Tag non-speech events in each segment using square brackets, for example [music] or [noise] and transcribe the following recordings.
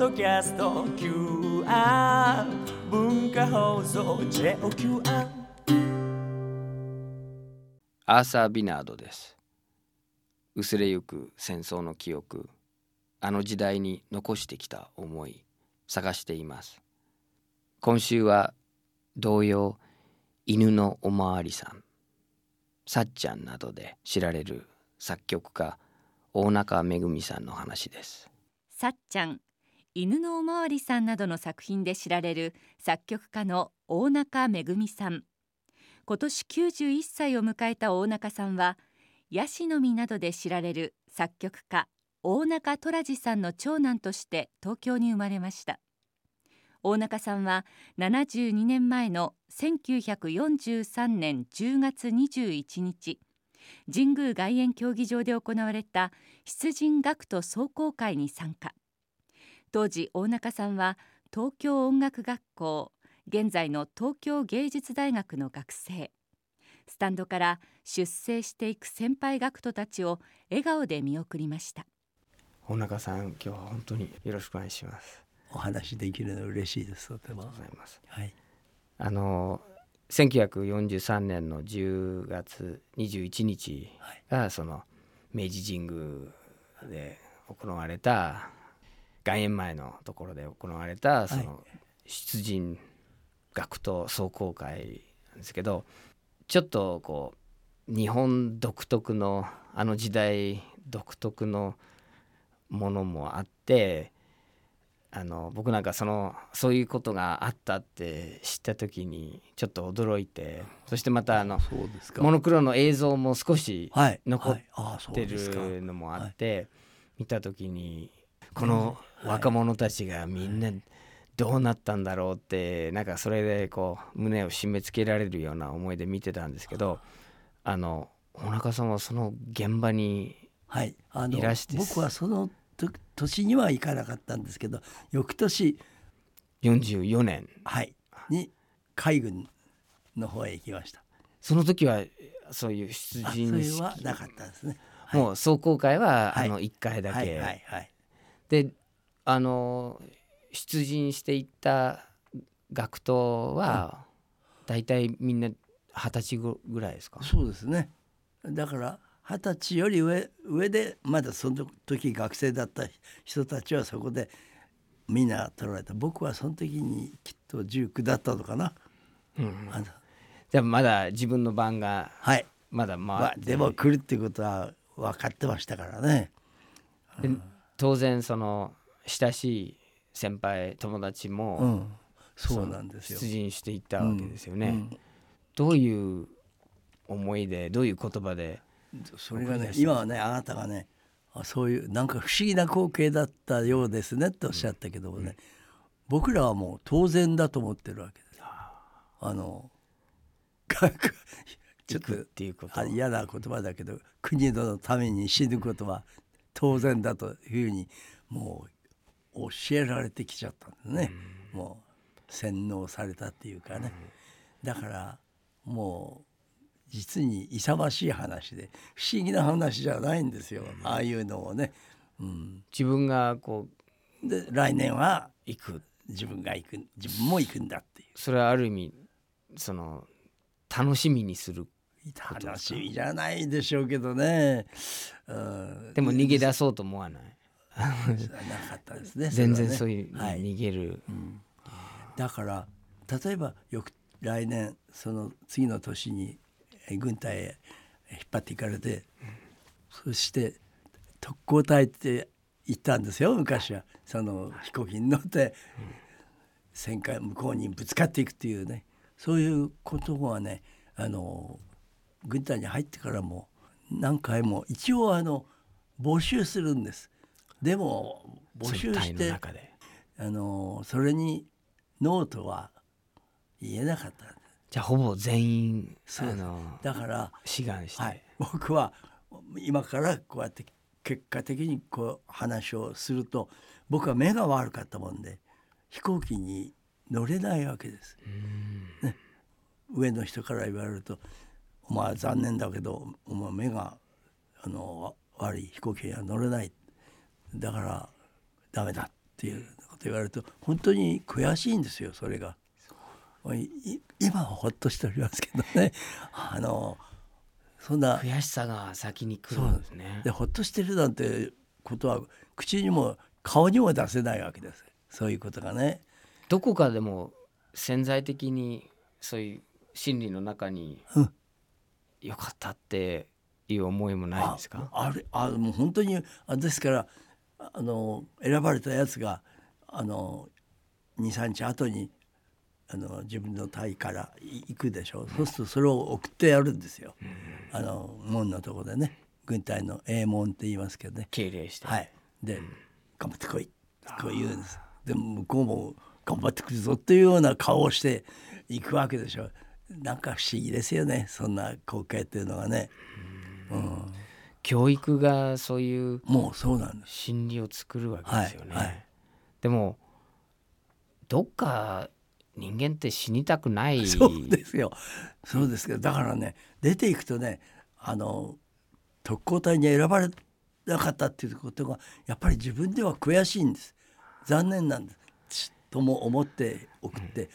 ドキャスト QR 文化放送 JOQR アー。サー・ビナードです。薄れゆく戦争の記憶あの時代に残してきた思い探しています。今週は同様犬のおまわりさん。さっちゃんなどで知られる作曲家大中めぐみさんの話です。さっちゃん犬のおまわりさんなどの作品で知られる作曲家の大中めぐみさん。今年91歳を迎えた大中さんはヤシの実などで知られる作曲家大中虎次さんの長男として東京に生まれました。大中さんは72年前の1943年10月21日神宮外苑競技場で行われた出陣学徒壮行会に参加。当時大中さんは東京音楽学校現在の東京芸術大学の学生。スタンドから出征していく先輩学徒たちを笑顔で見送りました。大中さん今日は本当によろしくお願いします。お話できるの嬉しいですとても。ありがとうございます。はい。あの1943年の10月21日がその明治神宮で行われた外苑前のところで行われたその出陣学徒壮行会なんですけどちょっとこう日本独特のあの時代独特のものもあってあの僕なんかそのそういうことがあったって知った時にちょっと驚いてそしてまたあのモノクロの映像も少しはい。残ってるのもあって見た時にこの若者たちがみんなどうなったんだろうってなんかそれでこう胸を締め付けられるような思いで見てたんですけどあのお中さんはその現場にはい。らして僕はそのと年には行かなかったんですけど翌年44年。はい。に海軍の方へ行きました。その時はそういう出陣式れはなかったですね。もう壮行会ははい。あの1回だけ、はい。はい。はい。であの出陣していった学徒は大体みんな二十歳ぐらいですか？そうですね。だから二十歳より上上でまだその時学生だった人たちはそこでみんな取られた。僕はその時にきっと19だったのかな、あのじゃあまだ自分の番がはい、まだまあ、でも来るってことは分かってましたからね。で当然その親しい先輩友達うもん。そうなんですよ。出陣していったわけですよね、うん。どういう思いでどういう言葉でそれがね今はねあなたがねあそういうなんか不思議な光景だったようですねっておっしゃったけどもね、僕らはもう当然だと思ってるわけです。あの [laughs] ちょっ行くっとていうこと。あ嫌な言葉だけど国のために死ぬことは当然だというふうにもう教えられてきちゃったんですね、もう洗脳されたっていうかね、だからもう実に勇ましい話で不思議な話じゃないんですよ、ああいうのをね、うん、自分がこうで来年は行く。自分が行く。自分も行くんだっていう。それはある意味その楽しみにする楽しみじゃないでしょうけどね、うん、でも逃げ出そうと思わない？ね全然そういうはい、逃げる、だから例えば翌来年その次の年にえ軍隊へ引っ張っていかれて、そして特攻隊って行ったんですよ昔は。その飛行機に乗って戦艦向こうにぶつかっていくっていうね。そういうことはねあの軍隊に入ってからも何回も一応あの募集するんです。でも募集してあのそれにノーとは言えなかった。じゃあほぼ全員そうだから、志願して、はい、[laughs] 僕は今からこうやって結果的にこう話をすると僕は目が悪かったもんで飛行機に乗れないわけです。ね、上の人から言われると「お前は残念だけどお前目があの悪い。飛行機には乗れない」だからダメだっていうこと言われると本当に悔しいんですよそれが。い今はほっとしておりますけどね。[laughs] あのそんな。悔しさが先に来るんですね。でほっとしてるなんてことは口にも顔にも出せないわけです。そういうことがね。どこかでも潜在的にそういう心理の中にうん。よかったっていう思いもないんですか？ああれあもう本当にあですからあの選ばれたやつがあの23日後にあの自分の隊からい行くでしょそうするとそれを送ってやるんですよ。あの門のところでね。軍隊の営門って言いますけどね。敬礼して、はい、で、頑張ってこい。こう言うんです。でも向こうも頑張ってくるぞっていうような顔をして行くわけでしょ。なんか不思議ですよね。そんな光景っていうのがね。うん、教育がそういうもうそうなんです。心理を作るわけですよね、はいはいでもどっか人間って死にたくないそうですよ。そうですけどだからね出ていくとねあの特攻隊に選ばれなかったっていうことがやっぱり自分では悔しいんです。残念なんですとも思って送って、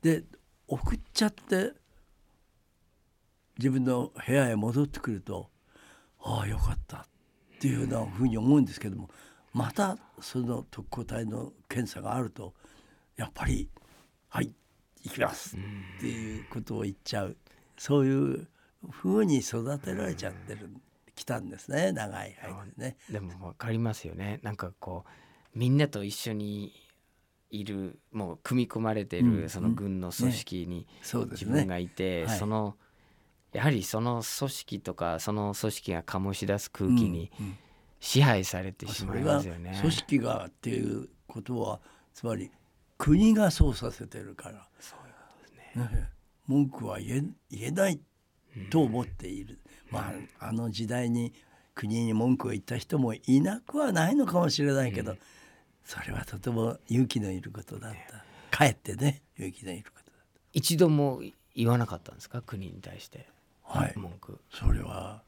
で送っちゃって自分の部屋へ戻ってくるとああよかったっていうようなふうに思うんですけどもまたその特攻隊の検査があるとやっぱり「はい行きます」っていうことを言っちゃう。そういうふうに育てられちゃってるきたんですね長い間ね。でも分かりますよね。なんかこうみんなと一緒にいるもう組み込まれてうんるその軍の組織に自分がいて、はい。そのやはりその組織とかその組織が醸し出す空気にうんうん。支配されてしまいますよね。組織がっていうことはつまり国がそうさせてるから、ね。文句は言え言えないと思っている、まああの時代に国に文句を言った人もいなくはないのかもしれないけど、それはとても勇気のいることだった。かえってね勇気のいることだっ一度も言わなかったんですか？国に対して。たはい。文句。それは。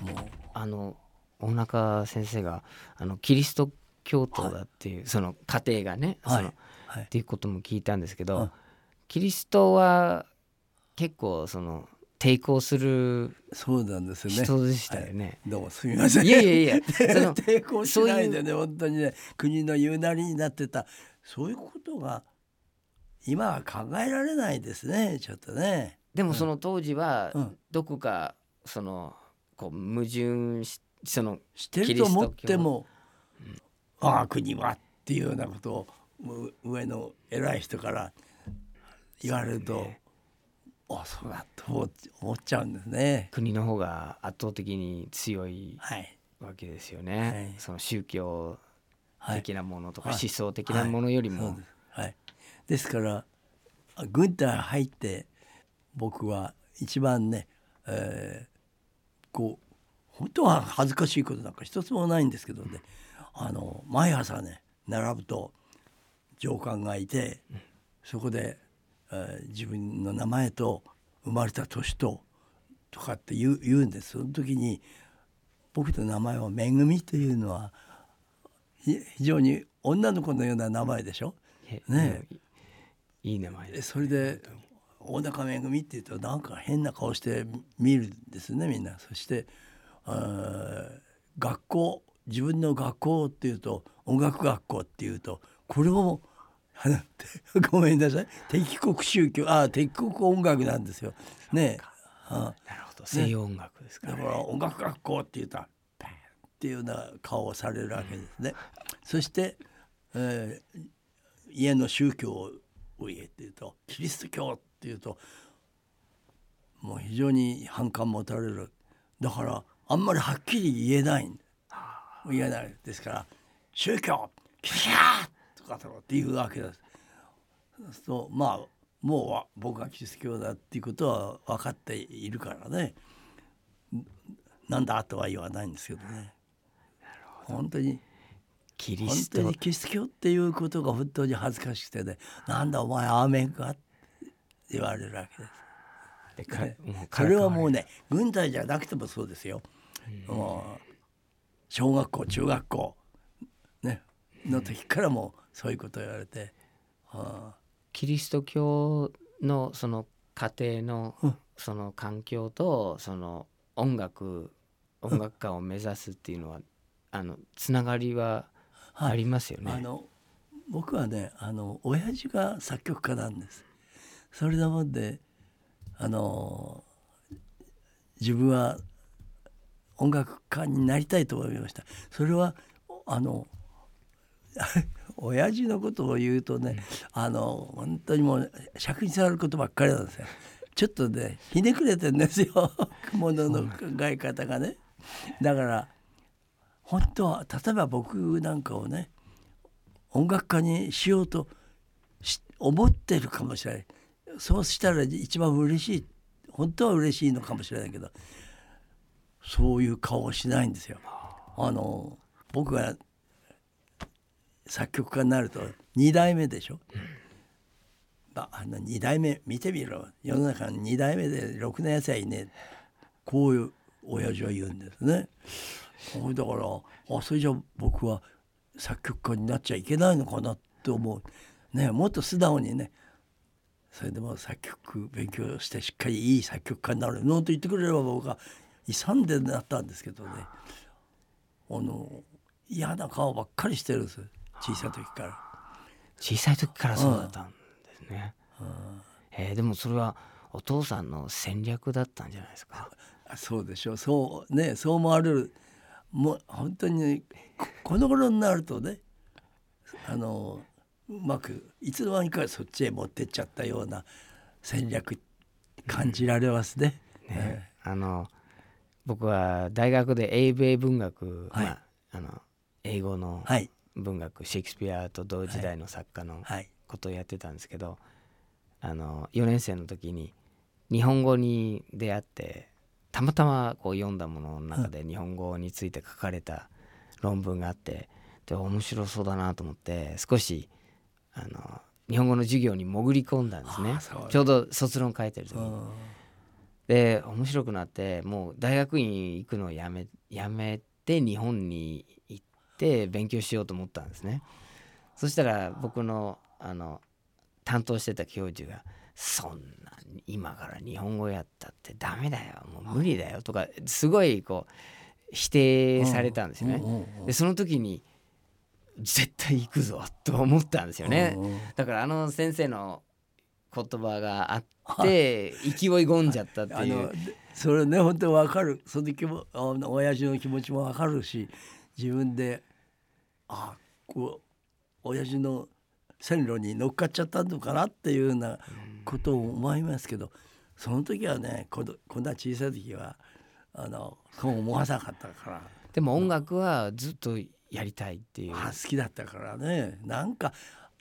もう。あの大中先生があのキリスト教徒だっていう、その家庭がね、はい。はい。っていうことも聞いたんですけど、はいキリストは結構その抵抗するそうなんですよね。人でしたよね。はい。どうもすみません。いやいやいや [laughs] 抵抗しないでね本当にね国の言うなりになってた。そういうことが今は考えられないですねちょっとね。でもその当時はうん。どこかそのこう矛盾しそのしてると思っても「我が国は」っていうようなことをう上の偉い人から言われると「あそうだ」と思っちゃうんですね。国の方が圧倒的に強いはい。わけですよね。はい。その宗教はい的なものとかはい。思想的なものよりも。そうです,、はい、ですからあ軍隊入って僕は一番ね、えーこう本当は恥ずかしいことなんか一つもないんですけどね。あの毎朝ね並ぶと上官がいてそこで、えー自分の名前と生まれた年ととかって言う言うんです。その時に僕の名前は「めぐみ」というのはひ非常に女の子のような名前でしょ？えねうんいい名前です。それで大中めぐみっていうとなんか変な顔して見るんですねみんな。そして学校自分の学校っていうと音楽学校っていうとこれもあのごめんなさい。敵国宗教あ敵国音楽なんですよ。ねあなるほど。西洋音楽ですかだら、ねから音楽学校って言うとパンっていうような顔をされるわけですね。そして、えー家の宗教を家っていうとキリスト教っていうともう非常に反感持たれるだからあんまりはっきり言えないん言えないですから宗教キャーとかっていうわけです。そうするとまあもうわ僕がキリスト教だっていうことは分かっているからねなんだとは言わないんですけどね。本当にキリ本スト当にキリスト教っていうことが本当に恥ずかしくてね「なんだお前アーメンか?」って言われるわけです。ねもうそれはもうねね軍隊じゃなくてもそうですよ。もう小学校中学校ねの時からもそういうことを言われて、あキリスト教のその家庭のうんその環境とその音楽音楽家を目指すっていうのはあのつながりはあありますよね。あの僕はねあの親父が作曲家なんです。それなもんであの自分は音楽家になりたいと思いました。それはあの親父のことを言うとね、あの本当にもう尺に触ることばっかりなんですよ。ちょっとねひねくれてんですよものの考え方がね。だから本当は例えば僕なんかをね音楽家にしようと思ってるかもしれないそうしたら一番嬉しい本当は嬉しいのかもしれないけどそういう顔をしないんですよ。あの僕が作曲家になると2代目でしょ？まあ、の2代目見てみろ世の中に2代目でろくなやつはいねこういう親父は言うんですね。だからあそれじゃ僕は作曲家になっちゃいけないのかなって思う。ねもっと素直にねそれでも作曲勉強してしっかりいい作曲家になるのと言ってくれれば僕は勇んでなったんですけどねあの嫌な顔ばっかりしてるんです小さい時から。小さい時からそうだったんですね。えーでもそれはお父さんの戦略だったんじゃないですか？あそうでしょうそうねそう思われるもう本当にねここの頃になるとねあのうまくいつの間にかそっちへ持ってっちゃったような戦略感じられますね。ね。あの僕は大学で英米文学、はい。まあ、あの英語のはい。文学シェイクスピアと同時代の作家のはい。ことをやってたんですけど、あの4年生の時に日本語に出会ってたまたまこう読んだものの中で日本語について書かれた論文があってで面白そうだなと思って少しあの日本語の授業に潜り込んだんですねちょうど卒論書いてる時に。うんで面白くなってもう大学院行くのをやめやめて日本に行って勉強しようと思ったんですね。そしたら僕のあの担当してた教授が「そんな今から日本語やったってダメだよもう無理だよ」とかすごいこう否定されたんですよね。でその時に絶対行くぞと思ったんですよね。だからあの先生の言葉があって勢い。込んじゃったっていう。それね本当に分かる。その時もあの親父の気持ちも分かるし自分であこう親父の線路に乗っかっちゃったのかなっていうようなことを思いますけどその時はねこのこんな小さい時はあのそう思わなかったから。でも音楽はずっとやりたいっていう。あ好きだったからね。なんか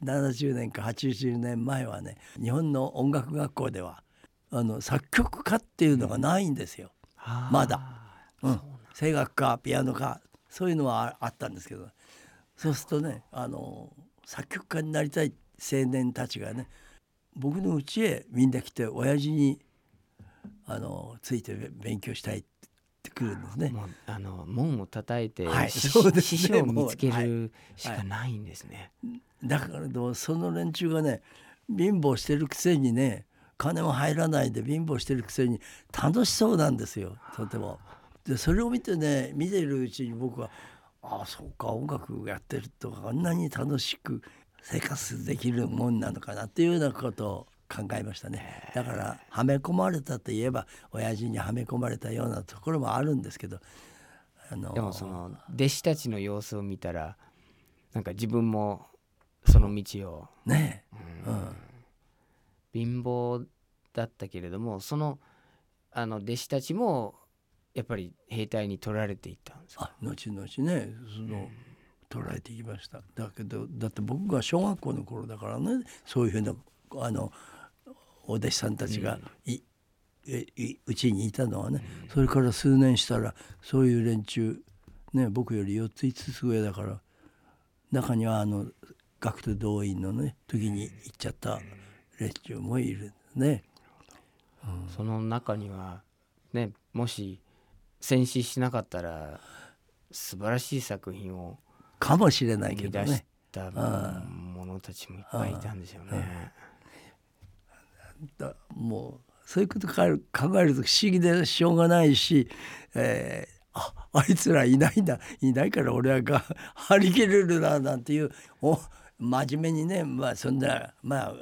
70年か80年前はね日本の音楽学校ではあの作曲家っていうのがないんですよ。あーまだ。うん、声楽家ピアノ家そういうのはああったんですけど。そうするとねあの作曲家になりたい青年たちがね僕の家へみんな来て親父にあのついて勉強したいてくるんですね。もうあの門を叩いて、はい師そうですね師匠を見つけるしかないんですね。だからでもその連中がね貧乏してるくせにね金も入らないで貧乏してるくせに楽しそうなんですよとても。でそれを見てね見てるうちに僕はああそうか音楽やってるとあんなに楽しく生活できるもんなのかなっていうようなことを考えましたね。だからはめ込まれたといえば親父にはめ込まれたようなところもあるんですけどあのでもその弟子たちの様子を見たらなんか自分もその道をねえ、うん貧乏だったけれどもそのあの弟子たちもやっぱり兵隊に取られていったんですか？あ後々ねその捉えていきました。だけどだって僕が小学校の頃だからねそういうふうなあのお弟子さんたちがい、うちにいたのはね、それから数年したらそういう連中ね僕より4つ5つ上だから中にはあの学徒動員のね時に行っちゃった連中もいるね。その中にはねもし戦死しなかったら素晴らしい作品をかもしれない生み出しけどね。った者たちもいっぱいいたんでしょうね。だもうそういうこと考える考えると不思議でしょうがないし、えー、ああいつらいないんだ。いないから俺はが [laughs] 張り切れるななんていうお真面目にねまあそんなまあ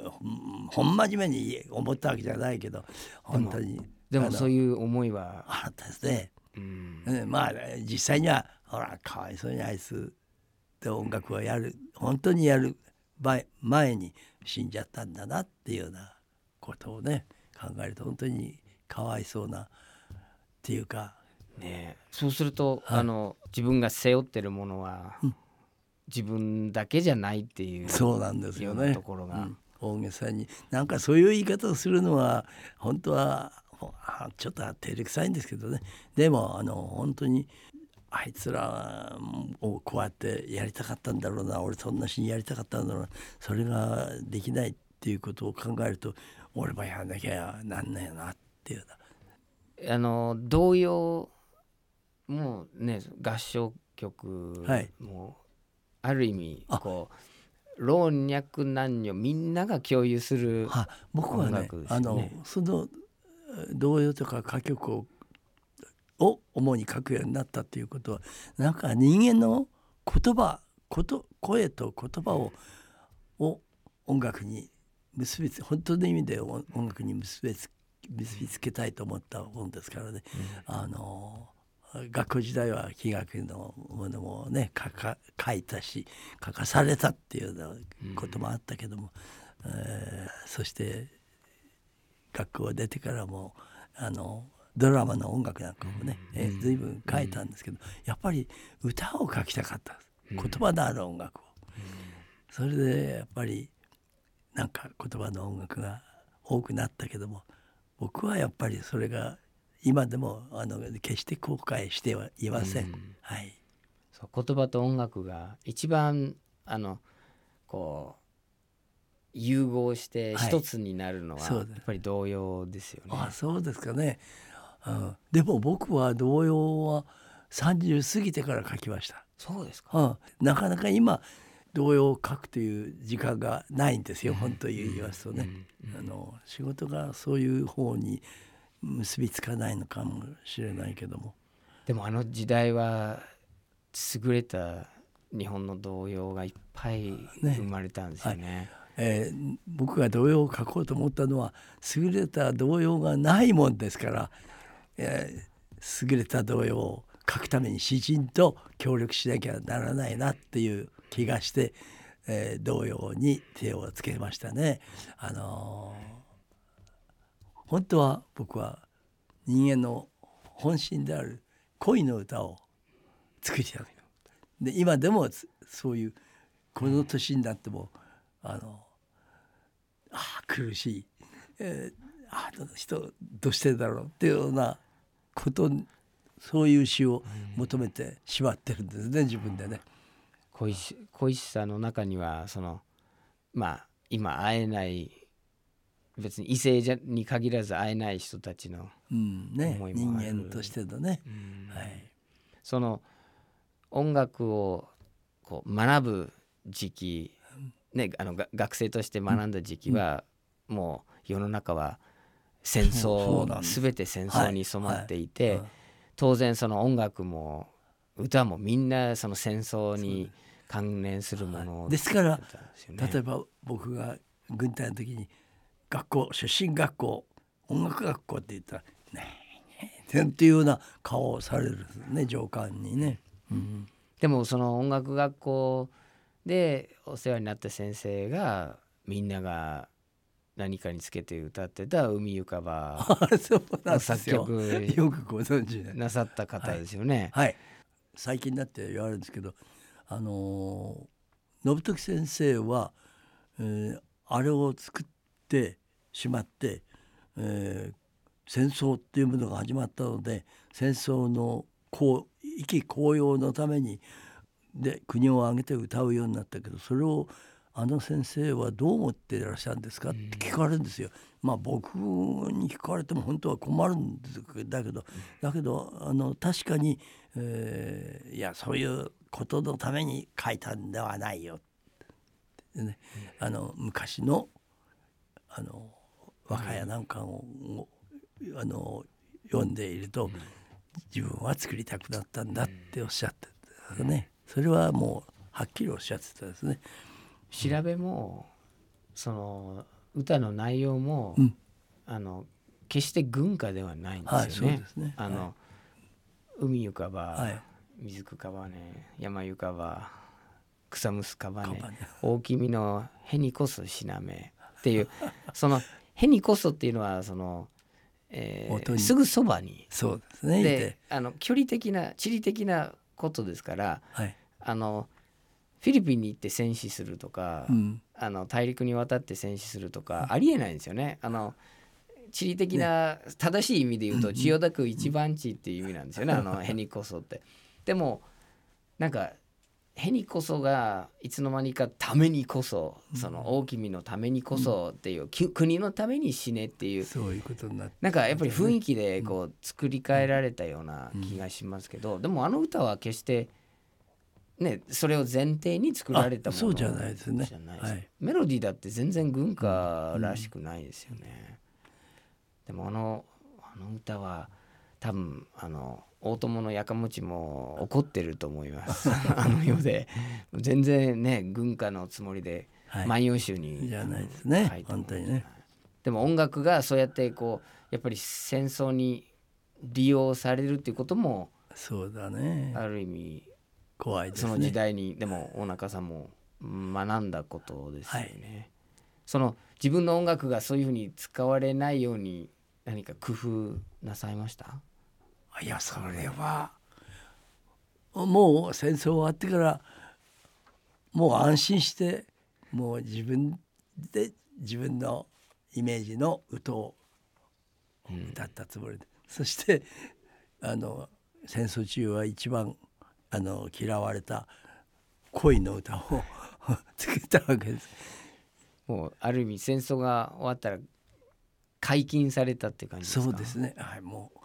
ほん真面目に思ったわけじゃないけど本当に。でもそういう思いはあったですね。うん。うんまあ実際にはほらかわいそうにあいつで音楽をやる本当にやる前前に死んじゃったんだなっていうようなことをね考えると本当にかわいそうなっていうか。ねえ。そうすると、はい。あの自分が背負ってるものは、うん。自分だけじゃないっていうそうなんですよね。ところが、うん。大げさになんかそういう言い方をするのは本当はちょっと照れくさいんですけどね。でもあの本当にあいつらをこうやってやりたかったんだろうな俺そんなシーンやりたかったんだろうなそれができないっていうことを考えると俺もやらなきゃなんないよなっていうあの童謡もね合唱曲はいもある意味あ。こう老若男女みんなが共有するは僕は音ね楽ですよあのねそのえー童謡とか歌曲をを主に書くようになったっていうことはなんか人間の言葉こと声と言葉をを音楽に結びつ本当の意味で音音楽に結びつ結びつけたいと思ったもんですからね、あの学校時代は器楽のものもね書か書いたし書かされたっていうようなこともあったけども、えーそして学校を出てからもあのドラマの音楽なんかもね、えー随分書いたんですけど、やっぱり歌を書きたかった言葉のある音楽を、それでやっぱりなんか言葉の音楽が多くなったけども僕はやっぱりそれが今でもあの決して後悔してはいません。はい、そう言葉と音楽が一番あのこう融合してはい一つになるのは、そうですやっぱり童謡ですよね。あそうですかね、うん、でも僕は童謡は30過ぎてから書きました。そうですか。うん、なかなか今童謡を書くという時間がないんですよ、本当に言いますとね、あの仕事がそういう方に結びつかないのかもしれないけども。でもあの時代は優れた日本の童謡がいっぱいね。生まれたんですよね。えー僕が童謡を書こうと思ったのは優れた童謡がないもんですから、えー優れた童謡を書くために詩人と協力しなきゃならないなっていう気がして、えー童謡に手をつけましたね。あのー本当は僕は人間の本心である恋の歌を作りたいで今でもそういうこの年になってもあのああ苦しい、えーああ人どうしてだろうっていうようなことそういう詩を求めてしまってるんですね自分でね。恋し恋しさの中にはそのまあ今会えない別に異性じゃに限らず会えない人たちのうんね思い人もある。間としてのね、はい、その音楽をこう学ぶ時期、ね、あのが学生として学んだ時期は、もう世の中は戦争 [laughs] 全て戦争に染まっていて、はい。はい。当然その音楽も歌もみんなその戦争に関連するものですから例えば僕が軍隊の時に学校出身学校音楽学校って言ったら「ねえねえ」っていうような顔をされるんですね上官にね。うんでもその音楽学校でお世話になった先生がみんなが何かにつけて歌ってた「海ゆかばあそうなん」です作よ。曲よくご存知で。なさった方ですよね。はい。最近になって言われるんですけど、あのー信時先生は、えーあれを作ってしまって、えー戦争っていうものが始まったので戦争のこう意気高揚のためにで国を挙げて歌うようになったけどそれをあの先生はどう思っていらっしゃるんですか？って聞かれるんですよ。まあ僕に聞かれても本当は困るんですだけどだけどあの確かに、えーいやそういうことのために書いたんではないよ。でね、あの昔のあの和歌やなんかを、あの読んでいると、自分は作りたくなったんだっておっしゃってたね、それはもうはっきりおっしゃってたですね。調べもその歌の内容も、うん。あの決して軍歌ではないんはいですよね。あの、は海ゆかば、はい水くかばね山ゆかば草むすかばね大きみのへにこそしなめっていう [laughs] そのへにこそっていうのはその、えーすぐそばにそうですね。いでてあの距離的な地理的なことですからはい。あのフィリピンに行って戦死するとか、うん。あの大陸に渡って戦死するとかありえないんですよね。あの地理的な正しい意味で言うと千代田区一番地っていう意味なんですよね、あのへにこそって。でもなんかへにこそがいつの間にかためにこそその大君のためにこそっていう、き国のために死ねっていうそういうことになって。なんかやっぱり雰囲気でこう作り変えられたような気がしますけど、でもあの歌は決してねそれを前提に作られたものあそうじゃないですね。はい。メロディーだって全然軍歌らしくないですよね。でもあのあの歌は多分あの大友のやかもちも怒ってると思います。[laughs] あの世で全然ね軍歌のつもりではい万葉集に、じゃないですね本当にね。でも音楽がそうやってこうやっぱり戦争に利用されるっていうこともそうだね。ある意味怖いですね。その時代にでも大中さんも学んだことですよね。その自分の音楽がそういうふうに使われないように何か工夫なさいました？いやそれはもう戦争終わってからもう安心してもう自分で自分のイメージの歌を歌ったつもりで、そしてあの戦争中は一番あの嫌われた恋の歌を作ったわけです。もうある意味戦争が終わったら解禁されたって感じですか？そうですね。はい、もう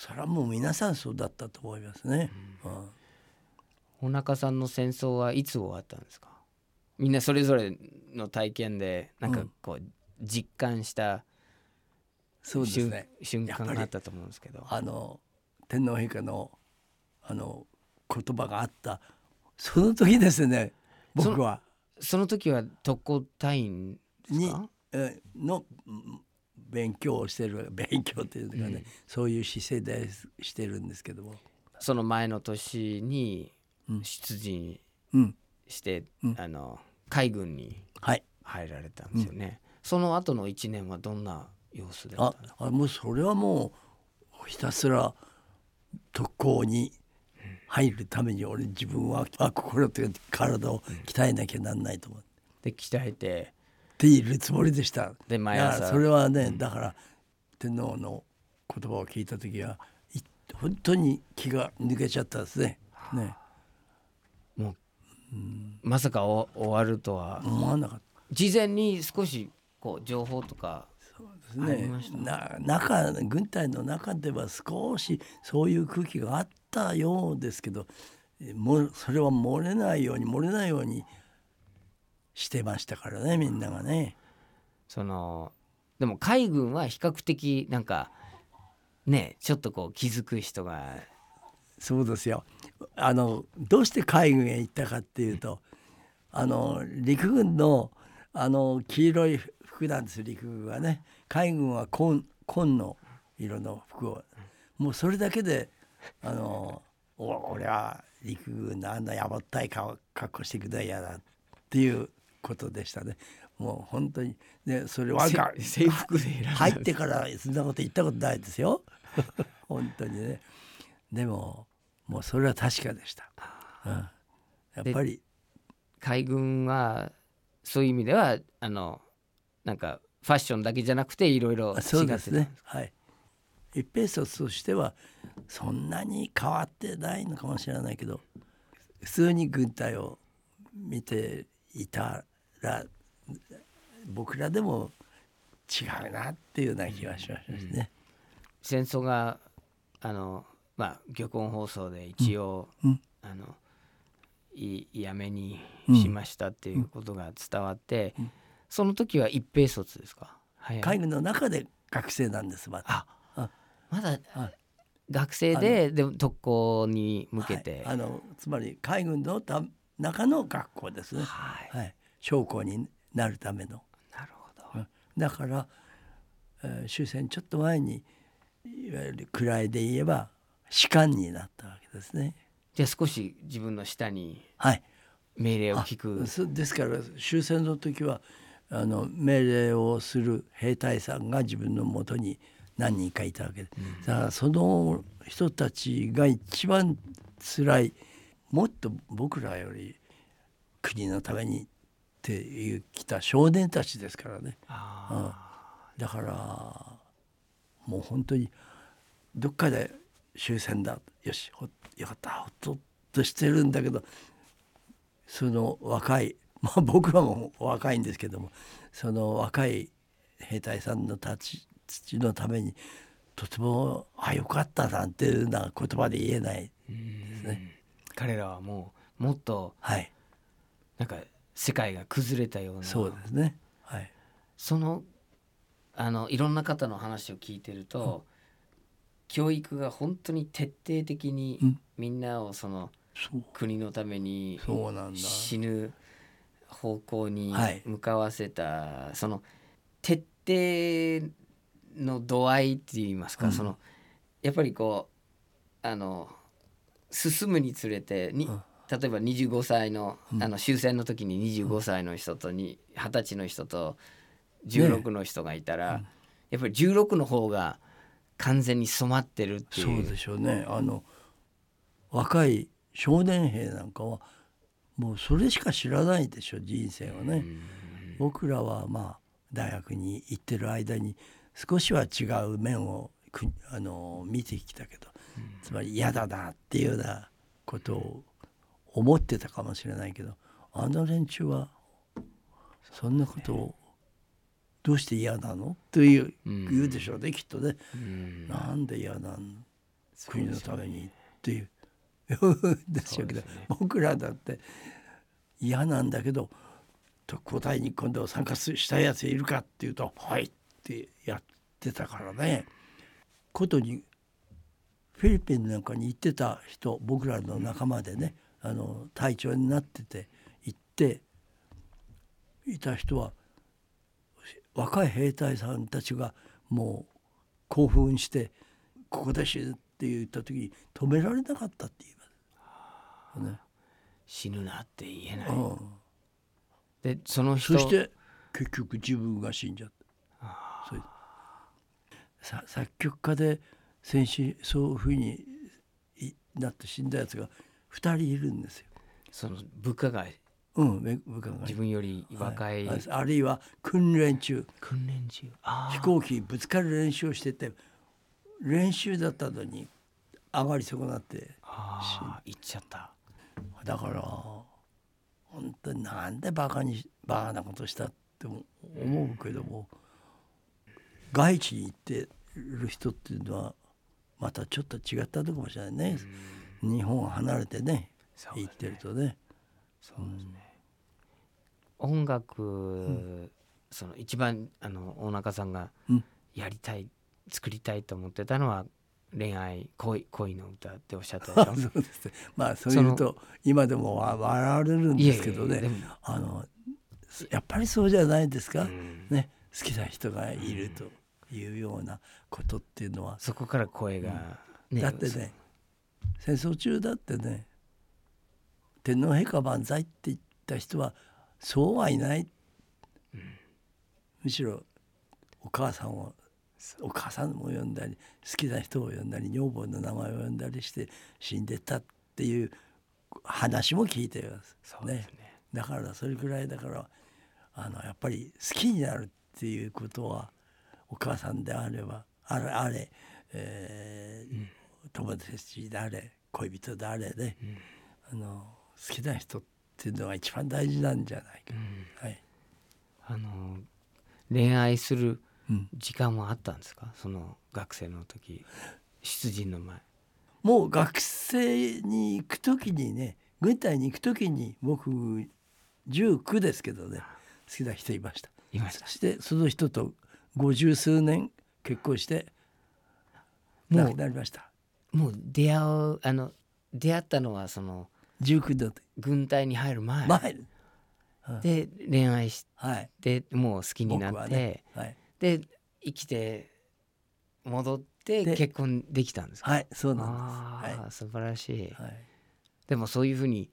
それはもう皆さんそうだったと思いますね。うん。大中さんの戦争はいつ終わったんですか？みんなそれぞれの体験でなんかこう実感したそうですね。瞬瞬間があったと思うんですけど。あの天皇陛下のあの言葉があった。その時ですね僕は。その時は特攻隊員ですにかえのうん勉強をしてる勉強っていうのかね、そういう姿勢でしてるんですけども、その前の年にうん。出陣うん、して、うん。あの海軍にはい。入られたんですよね、その後の1年はどんな様子ですかあもうそれはもうひたすら特攻に入るために俺自分はあ心というか体を鍛えなきゃなんないと思って。で鍛えてっているつもりでした。で毎朝。それはね、だから天皇の言葉を聞いた時はい本当に気が抜けちゃったですね。ね。もう、まさかお終わるとは。思わなかっ事前に少しこう情報とかたですね。ありました？な中軍隊の中では少しそういう空気があったようですけど、えもうそれは漏れないように漏れないようにしてましたからねみんながね。そのでも海軍は比較的なんかねちょっとこう気づく人が。そうですよ。あのどうして海軍へ行ったかっていうとあの陸軍のあの黄色い服なんです陸軍はね。海軍は紺紺の色の服を。もうそれだけであのお俺は陸軍のあんなやぼったい顔格好してくだやなっていうことでしたね。もう本当に。でそれは制服で入ってからそんなこと言ったことないですよ。[laughs] 本当にね。でももうそれは確かでした、うん、やっぱり。海軍はそういう意味ではあのなんかファッションだけじゃなくていろいろ違ってたそうですね。はい。一平卒としてはそんなに変わってないのかもしれないけど普通に軍隊を見ていたら僕らでも違うなっていうような気がしましたね。戦争があのまあ玉音放送で一応、うん。あのいやめにしましたっていうことが伝わって、うん。その時は一平卒ですか、はい。海軍の中で学生なんですまた。ああまだはい学生ででも特攻に向けて、はい。あのつまり海軍のた中の学校ですね。はい。はい、将校になるための。なるほど、だから、えー終戦ちょっと前にいわゆる位で言えば士官になったわけですね。じゃあ少し自分の下にはい。命令を聞くそですから終戦の時はあの命令をする兵隊さんが自分のもとに何人かいたわけで、だからその人たちが一番辛いもっと僕らより国のためにっていう来た少年たちですからね。あだからもう本当にどっかで終戦だ。よしほよかった。ほっとっとしてるんだけどその若い [laughs] まあ僕らも若いんですけどもその若い兵隊さんのたち土のためにとても「あよかった」なんていうな言葉で言えないですね。ー彼らはもうもっとはい。なんか世界が崩れたような。そうですね。はい。そのあのいろんな方の話を聞いてると、教育が本当に徹底的にうん。みんなをそのそう。国のためにそうなんだ。死ぬ方向にはい。向かわせた、その徹底の度合いって言いますか、うん。そのやっぱりこうあの進むにつれてに、うん例えば25歳の,、うん。あの終戦の時に25歳の人とに20歳の人と16の人がいたら、うん。やっぱり16の方が完全に染まってるっていう。そうでしょうね。あの若い少年兵なんかはもうそれしか知らないでしょ人生はね。僕らはまあ大学に行ってる間に少しは違う面をくあの見てきたけど、つまり嫌だなっていうようなことを思ってたかもしれないけどあの連中はそんなことをどうして嫌なの？といううん。言うでしょうねきっとね。うん。なんで嫌なん国のためにっていう。でしょうけどね僕らだって嫌なんだけど特攻隊に今度参加すしたやついるかっていうと「はい」ってやってたからね。ことにフィリピンなんかに行ってた人僕らの仲間でねあの隊長になってて行っていた人は若い兵隊さんたちがもう興奮して「ここで死ぬ」って言った時に止められなかったって言います。ね死ぬなって言えない。うんでその人そして結局自分が死んじゃった。そういうさ作曲家で戦死そういうふうにいなって死んだやつが2人いるんですよ。その部下がうん、め部下が。自分より若い、はいあるいは訓練中。訓練中。飛行機にぶつかる練習をしてて練習だったのに上がり損なって。あー行っちゃった。だから本当になんでバカにバカなことしたって思うけども外地に行ってる人っていうのはまたちょっと違ったとこかもしれないね。日本を離れてね行ってるとね。そうですね、音楽、その一番あの大中さんがうん。やりたい、作りたいと思ってたのは恋愛恋恋の歌っておっしゃったでしょ？[laughs] そうですね。まあそういうと今でもわ笑われるんですけどね。あのやっぱりそうじゃないですか？うん。ね。好きな人がいるというようなことっていうのは、そこから声が、ねだってね戦争中だってね天皇陛下万歳って言った人はそうはいない、むしろお母さんをお母さんも呼んだり好きな人を呼んだり女房の名前を呼んだりして死んでたっていう話も聞いてます。そうですね。だからそれぐらいだからあのやっぱり好きになるっていうことはお母さんであればあれあれ、えー友達であれ恋人であれね、あの好きな人っていうのが一番大事なんじゃないか、はい。あの恋愛するうん、時間はあったんですか？その学生の時出陣の前。もう学生に行く時にね軍隊に行く時に僕19ですけどね好きな人いました。いました。そしてその人と五十数年結婚して亡くなりましたもう出会うあの出会ったのはその19の時。軍隊に入る前。前？で恋愛しはい。てもう好きになって、ねはい、で生きて戻ってで結婚できたんですか？はい、そうなんあです。あ、素晴らしい、はい、はい、でもそういうふうに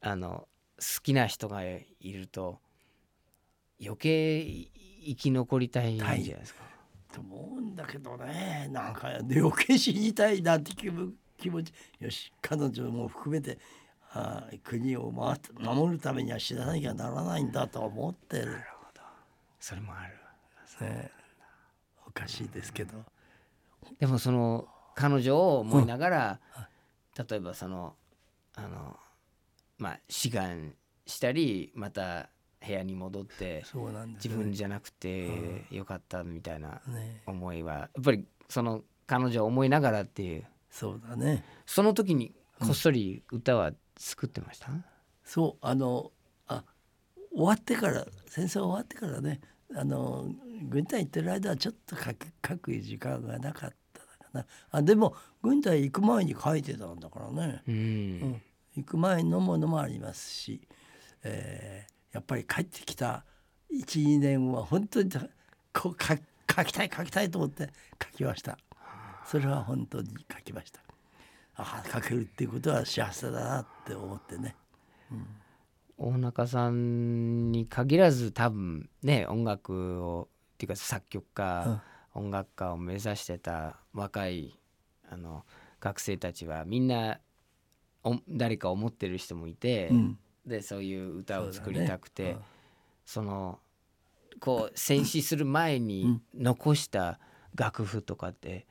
あの好きな人がいると余計生き残りたいんじゃないですか、と思うんだけどね。なんか余計死にたいなって気分気持ち。よし彼女も含めてあー国を守るためには死ななきゃならないんだと思ってる、それもある。ね、おかしいですけど。でもその彼女を思いながら、例えばそのあのまあ志願したりまた部屋に戻ってそうなんです自分じゃなくてよかったみたいなね。思いはやっぱりその彼女を思いながらっていう。そうだね。その時にこっそり歌は作ってました、そうあのあ終わってから戦争終わってからねあの軍隊行ってる間はちょっと書く書く時間がなかったかな。あでも軍隊行く前に書いてたんだからね、うん。うん。行く前のものもありますし、えーやっぱり帰ってきた12年は本当にこう書書きたい書きたいと思って書きました。それは本当に書きました。ああ書けるっていうことは幸せだなって思ってね。大中さんに限らず多分ね音楽をっていうか作曲家、音楽家を目指してた若いあの学生たちはみんなお誰か思ってる人もいて、うんでそういう歌を作りたくてうん。そ,、のこう戦死する前に残した楽譜とかって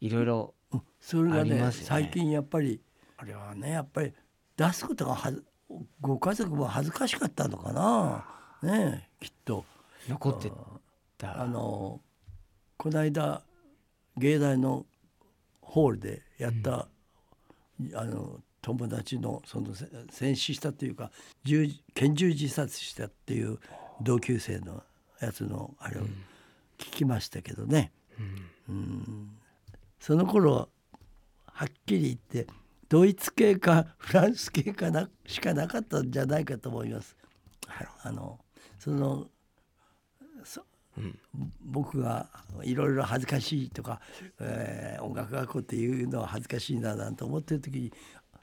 いろいろうん。それがねありますよね。最近やっぱりあれはねやっぱり出すことがはずご家族も恥ずかしかったのかな。ねえきっと。残ってた。あのこの間芸大のホールでやった、あの友達のそのせ戦死したというか銃拳銃自殺したっていう同級生のやつのあれを聞きましたけどね、うん。その頃はっきり言ってドイツ系かフランス系かなしかなかったんじゃないかと思います。あのそのそ僕がいろいろ恥ずかしいとか、えー音楽学校っていうのは恥ずかしいななんて思ってる時に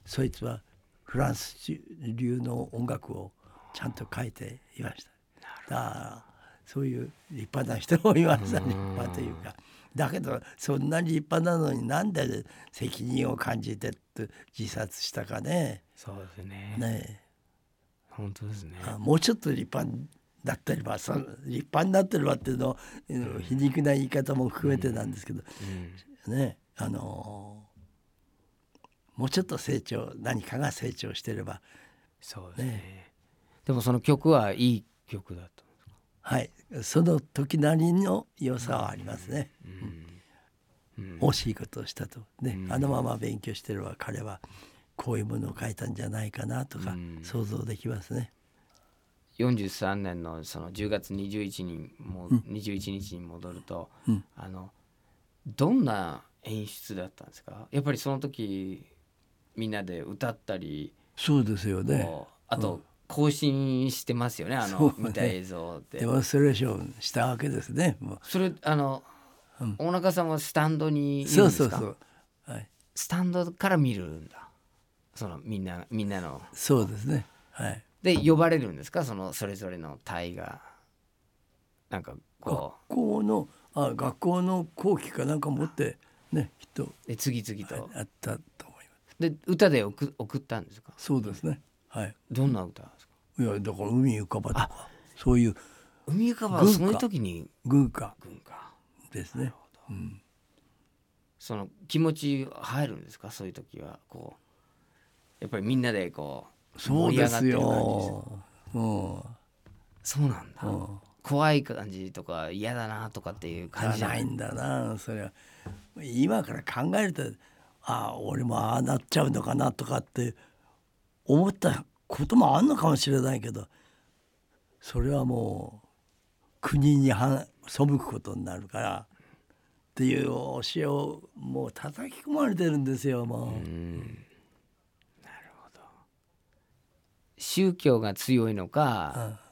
そいつはフランス流の音楽をちゃんと書いていました。だからそういう立派な人もいました立派というか。だけどそんなに立派なのになんで責任を感じてって自殺したかね。そうですねね本当ですね。あもうちょっと立派だったりばその立派になってるわっていうのをうん皮肉な言い方も含めてなんですけど、ねあのーもうちょっと成長何かが成長してれば。そうですね。でもその曲はいい曲だと。はい。その時なりの良さはありますね。惜しいことをしたと。ね、あのまま勉強してれば彼はこういうものを書いたんじゃないかなとか想像できますね。43年のその10月21日も、21日に戻ると、うん。あのどんな演出だったんですか？やっぱりその時みんなで歌ったり、そうですよね。あと更新してますよねあの見た映像って。デモンストレーションしたわけですね。もう。それあの、大中さんはスタンドにいるんそうですか？そうそう。はい、スタンドから見るんだ。そのみんなみんなの。そうですね。はい。で呼ばれるんですか？そのそれぞれの隊が。なんかこ学校のあ学校の校旗かなんか持ってねきっとうで次々と。あったと。で歌で送送ったんですか？そうですね。はい。どんな歌ですか？いやだから海浮かばとかそういう海浮かばその時に？軍歌。軍かですね。その気持ち入るんですか？そういう時はこう。やっぱりみんなでこう盛り上がってる感じですよ。うん。そうなんだ、うん怖い感じとか嫌だなとかっていう感じじゃないんだなそれは。今から考えるとああ俺もああなっちゃうのかなとかって思ったこともあんのかもしれないけどそれはもう国には背くことになるからっていう教えをもう叩き込まれてるんですよもう。宗教が強いのか、うん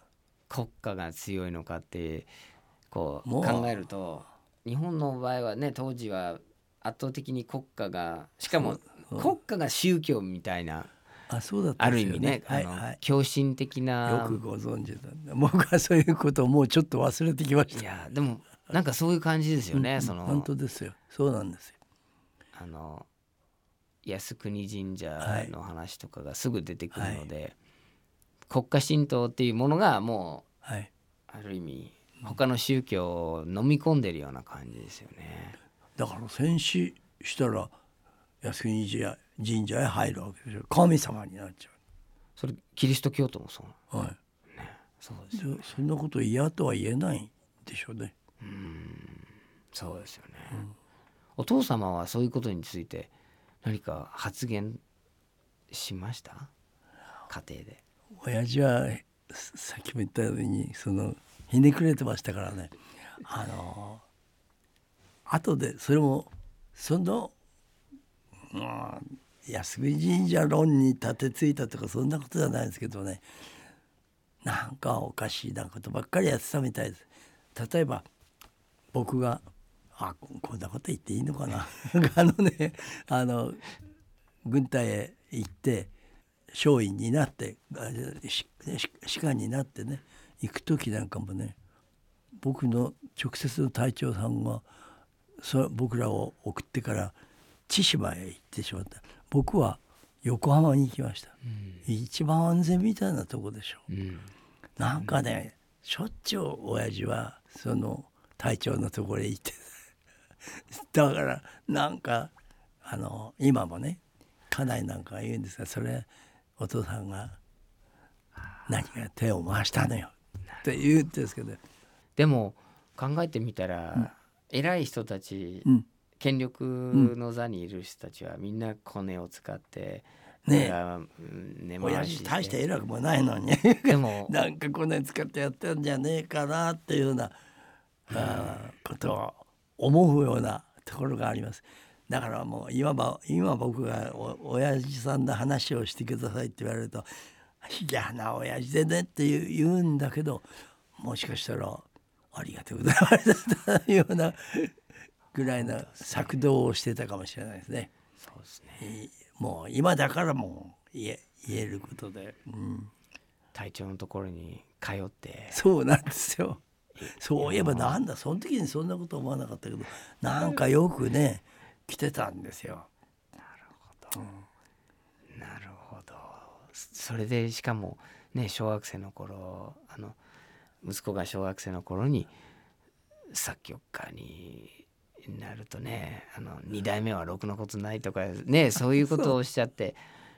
国家が強いのかってこう。考えると日本の場合はね当時は圧倒的に国家がしかも国家が宗教みたいなあそうだったあんですよる意味ね、はいあのはい。狂信的よなくご存知だね僕はそういうことをもうちょっと忘れてきました。いやでもなんかそういう感じですよね、うんその本当ですよ。そうなんですよ。あの靖国神社の話とかがすぐ出てくるので、国家神道っていうものがもはい、うある意味他の宗教を飲み込んでるような感じですよね。だから戦死したら靖国神社神社へ入るわけでしょ神様になっちゃそれキリスト教徒もそうう、はい、そうですよでそんなこと嫌とは言えないでしょうね。そうですよね、お父様はそういうことについて何か発言しました？家庭で。親父はささっきも言ったようにそのひねくれてましたからね。あの後でそれもその、うん、靖国神社論に立てついたとかそんなことじゃないですけどねなんかおかしいなことばっかりやってたみたいです。例えば僕があこんなこと言っていいのかな [laughs] あのねあの軍隊へ行って松陰になって士官になってね行く時なんかもね僕の直接の隊長さんがそ僕らを送ってから千島へ行ってしまった。僕は横浜に行きました、一番安全みたいなとこでしょう。ん。なんかねしょっちゅう親父はその隊長のところへ行って [laughs] だからなんかあの今もね家内なんかが言うんですがそれお父さんが何が手を回したのよって言うんですけど、でも考えてみたら、偉い人たち、うん、権力の座にいる人たちはみんなコネを使って、ね。え親父大して偉くもないのに。でも [laughs] なんかこんなに使ってやってんじゃねえかなっていうような、あーことを思うようなところがあります。だからもう今ば今僕がお親父さんの話をしてくださいって言われると嫌な親父でねって言うんだけどもしかしたらありがとうございましたというようなぐらいの策動をしてたかもしれないですね。そうですね。いもう今だからもう言え言えることで、うん、隊長のところに通って。そうなんですよ。そういえばなんだその時にそんなこと思わなかったけどなんかよくね来てたんですよ。なるほど。それでしかもね小学生の頃あの息子が小学生の頃に作曲家になるとねあの2代目はろくなことないとかねそういうことをおっしゃって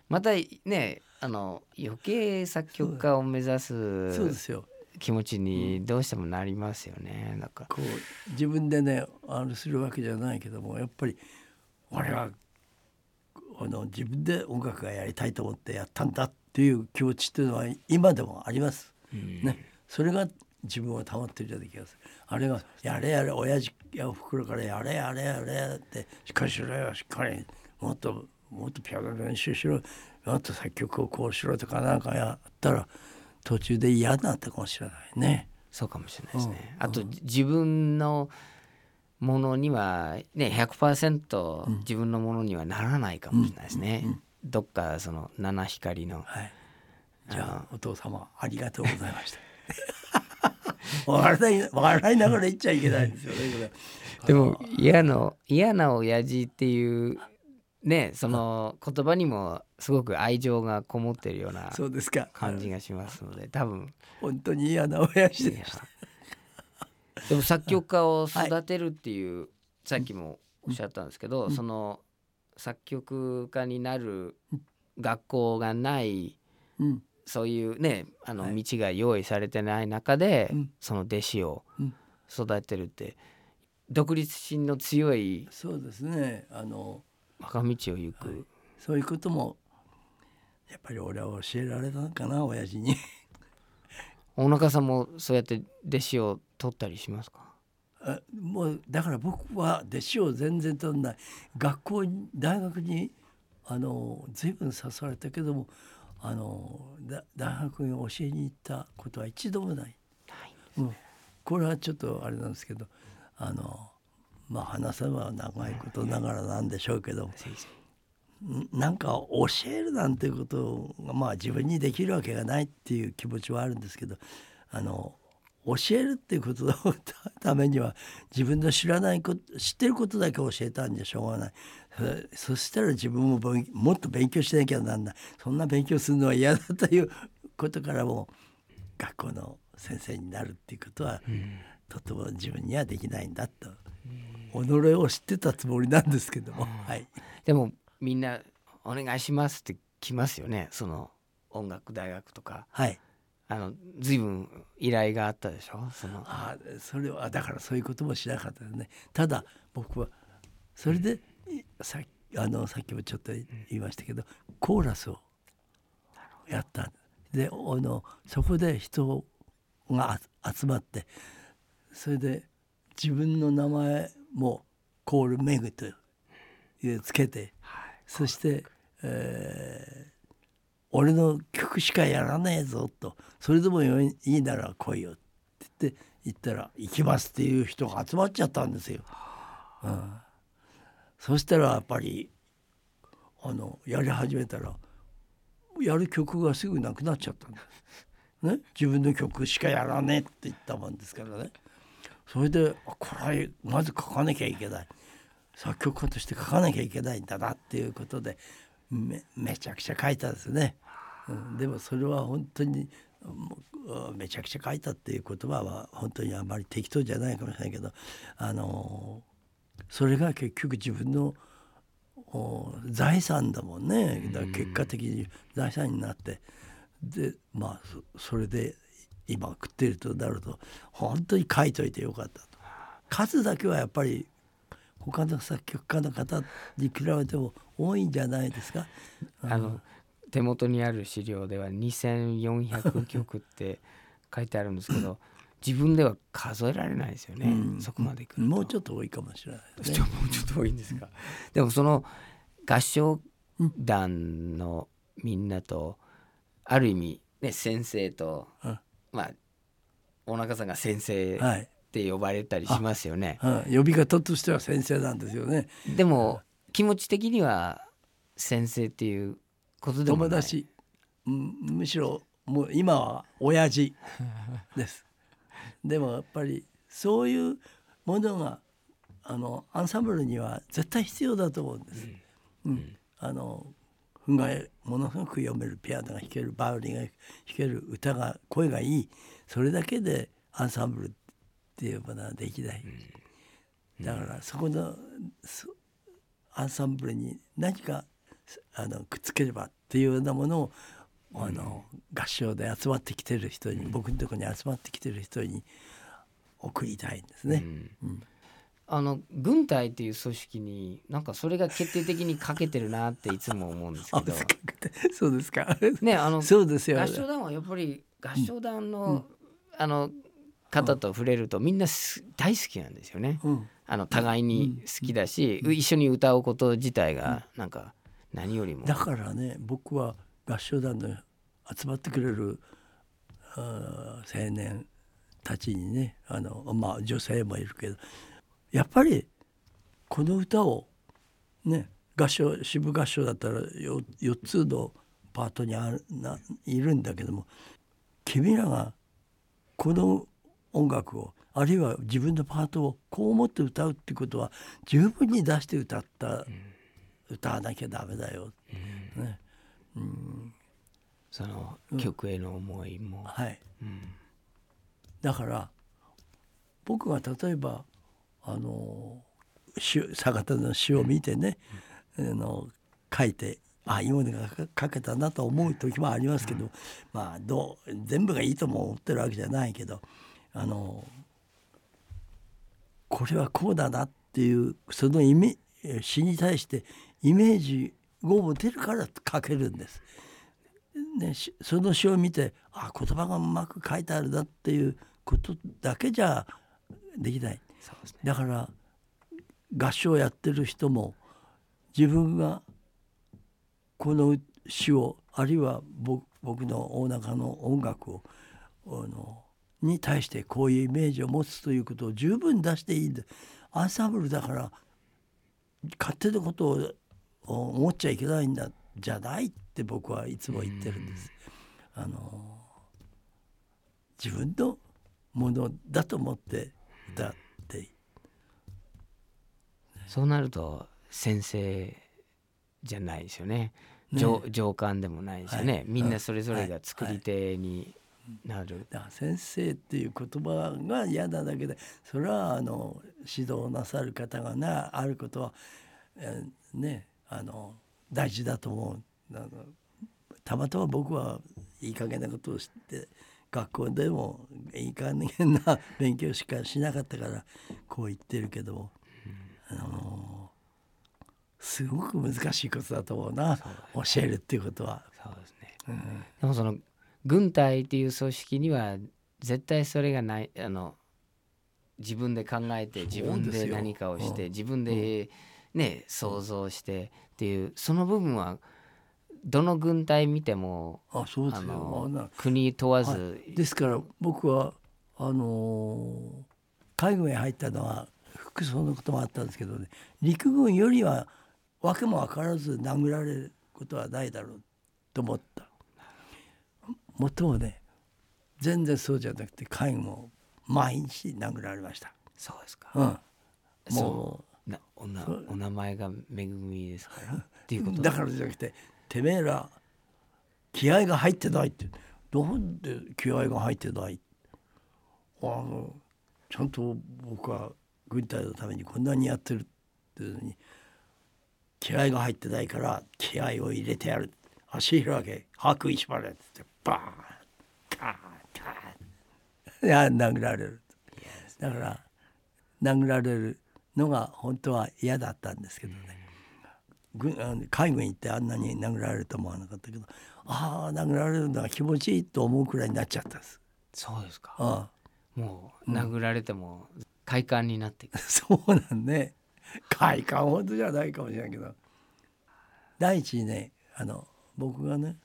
またねあの余計作曲家を目指そうですすよ。気持ちにどうしてもなりますよね。なんかこう自分でねあれするわけじゃないけどもやっぱり俺はあの自分で音楽がやりたいと思ってやったんだっていう気持ちっていうのは今でもあります。ね、それが自分を保ってるような気がする。あれがやれやれ親父やおふくろからやれやれやれってしっかりしろよしっかりもっともっとピアノ練習しろもっと作曲をこうしろとかなんかやったら途中で嫌になったかもしれないね。そうかもしれないですね。うんあと自分のものにはね100%自分のものにはならないかもしれないですね。どっかその七光のはい。じゃあお父様ありがとうございました。笑い笑いながら言っちゃいけないんですよね。[laughs] でも嫌な嫌な親父っていうねその言葉にもすごく愛情がこもってるようなそうですか。感じがしますので多分本当に嫌な親父でした。[laughs] でも作曲家を育てるっていう、さっきもおっしゃったんですけど、その作曲家になる学校がないうん。そういうねあのはい。道が用意されてない中で、うん。その弟子をうん。育てるって独立心の強いそうですね。あの若道を行く、そういうこともやっぱり俺は教えられたのかな親父に。大中さんもそうやって弟子を取ったりしますか？あもうだから僕は弟子を全然取んない。学校に大学にあの随分誘われたけどもあのだ大学に教えに行ったことは一度もない。うん、これはちょっとあれなんですけどあのまあ話せば長いことながらなんでしょうけどんなんか教えるなんてことがまあ自分にできるわけがないっていう気持ちはあるんですけどあの教えるっていうことのためには自分の知らないこと知ってることだけ教えたんじゃしょうがない。そそしたら自分も勉もっと勉強しなきゃなんない。そんな勉強するのは嫌だということからも学校の先生になるっていうことは、とても自分にはできないんだと、己を知ってたつもりなんですけども、はい。でもみんな「お願いします」って来ますよね。その音楽大学とか。はいあの随分依頼があったでしょ？その。ああそれはだからそういうこともしなかったね。ただ僕はそれでいさあのさっきもちょっと言いましたけどコーラスをやった。であのそこで人があ集まってそれで自分の名前もコールメグというつけてそして、えー俺の曲しかやらねえぞとそれでもいいなら来いよって言って言ったら行きますっていう人が集まっちゃったんですよ。うん、そしたらやっぱりあのやり始めたらやる曲がすぐなくなっちゃったんです。ね、自分の曲しかやらねえって言ったもんですからね。それでこれはまず書かなきゃいけない作曲家として書かなきゃいけないんだなっていうことでめめちゃくちゃ書いたんですね。うん、でもそれは本当にめちゃくちゃ書いたっていう言葉は本当にあまり適当じゃないかもしれないけどあのそれが結局自分の財産だもんね。だから結果的に財産になって。でまあそれで今食っているとなると本当に書いといてよかったと。数だけはやっぱり他の作曲家の方に比べても多いんじゃないですか。あの手元にある資料では2400曲って書いてあるんですけど自分では数えられないですよね、うん。そこまでもうちょっと多いかもしれないね。[laughs] もうちょっと多いんですか。でもその合唱団のみんなとある意味ね先生と、うん。まあ大中さんが先生っはい、て呼ばれたりしますよね、うん、呼び方としては先生なんですよね。でも気持ち的には先生っていうことでも友達、うんむしろもう今は親父。[laughs] です。でもやっぱりそういうものがあのアンサンブルには絶対必要だと思うんです。うん。あのふがえものすごく読めるピアノが弾けるバイオリンが弾ける歌が声がいい。それだけでアンサンブルっていうものはできない。だからそこのそアンサンブルに何かあのくっつければっていうようなものをあの合唱で集まってきてる人に、僕のところに集まってきてる人に送りたいんですね。あの軍隊っていう組織になんかそれが決定的に欠けてるなっていつも思うんですけど。[laughs] そうですか。ねあのそうですよ。合唱団はやっぱり合唱団の、あの方と触れるとみんなす大好きなんですよね。うん、あの互いに好きだし、一緒に歌うこと自体がなんか何よりも。だからね僕は合唱団の集まってくれる青年たちにねあのまあ女性もいるけどやっぱりこの歌をね合唱支部合唱だったら 4, 4つのパートにあるないるんだけども君らがこの音楽をあるいは自分のパートをこう思って歌うってことは十分に出して歌った、歌わなきゃダメだよ、ね。その曲への思いも、はい、だから僕が例えばあの詩坂田の詩を見てね、あの書いてあいいものが書けたなと思う時もありますけど、まあどう全部がいいとも思ってるわけじゃないけどあのこれはこうだなっていうそのイメ詩に対してイメージを持てるから書けるんです。ね、しその詩を見てあ言葉がうまく書いてあるなっていうことだけじゃできない。ね。だから合唱やってる人も自分がこの詩をあるいは僕僕の大中の音楽をあのに対してこういうイメージを持つということを十分出していいんだ。アンサンブルだから勝手なことを思っちゃいけないんだじゃないって僕はいつも言ってるんです。あの自分のものだと思って歌って。そうなると先生じゃないですよね。ね。上上官でもないですよね、はい。みんなそれぞれが作り手になる、だから先生っていう言葉が嫌なだけでそれはあの指導なさる方がなあることは、えーねあの大事だと思う。あのたまたま僕はいい加減なことをして学校でもいい加減な勉強しかしなかったからこう言ってるけど、あのすごく難しいことだと思うな教えるっていうことは。そうですね、でもその軍隊っていう組織には絶対それがないあの自分で考えて自分で何かをしてうん。自分でね想像してっていうその部分はどの軍隊見てもあそうですよ国問わはずいですから僕はあのー海軍へ入ったのは服装のこともあったんですけどね陸軍よりは訳も分からず殴られることはないだろうと思った。もっともね全然そうじゃなくて海軍も毎日殴られました。そうですか、うん、そもなおなお名前がめぐみですか？ら [laughs] っていうこと。うだからじゃなくててめえら気合が入ってないって。なんで気合が入ってない？あのちゃんと僕は軍隊のためにこんなにやってるっていうのに気合が入ってないから気合を入れてやる。足開け白衣縛れってバーンカーンカーン。いや殴られる。だから殴られるのが本当は嫌だったんですけどね、軍海軍行ってあんなに殴られると思わなかったけどああ殴られるのは気持ちいいと思うくらいになっちゃったんです。そうですか。ああ。もう殴られても快感になっていく、[laughs] そうなんね。快感ほどじゃないかもしれないけど。第一にねあの僕がね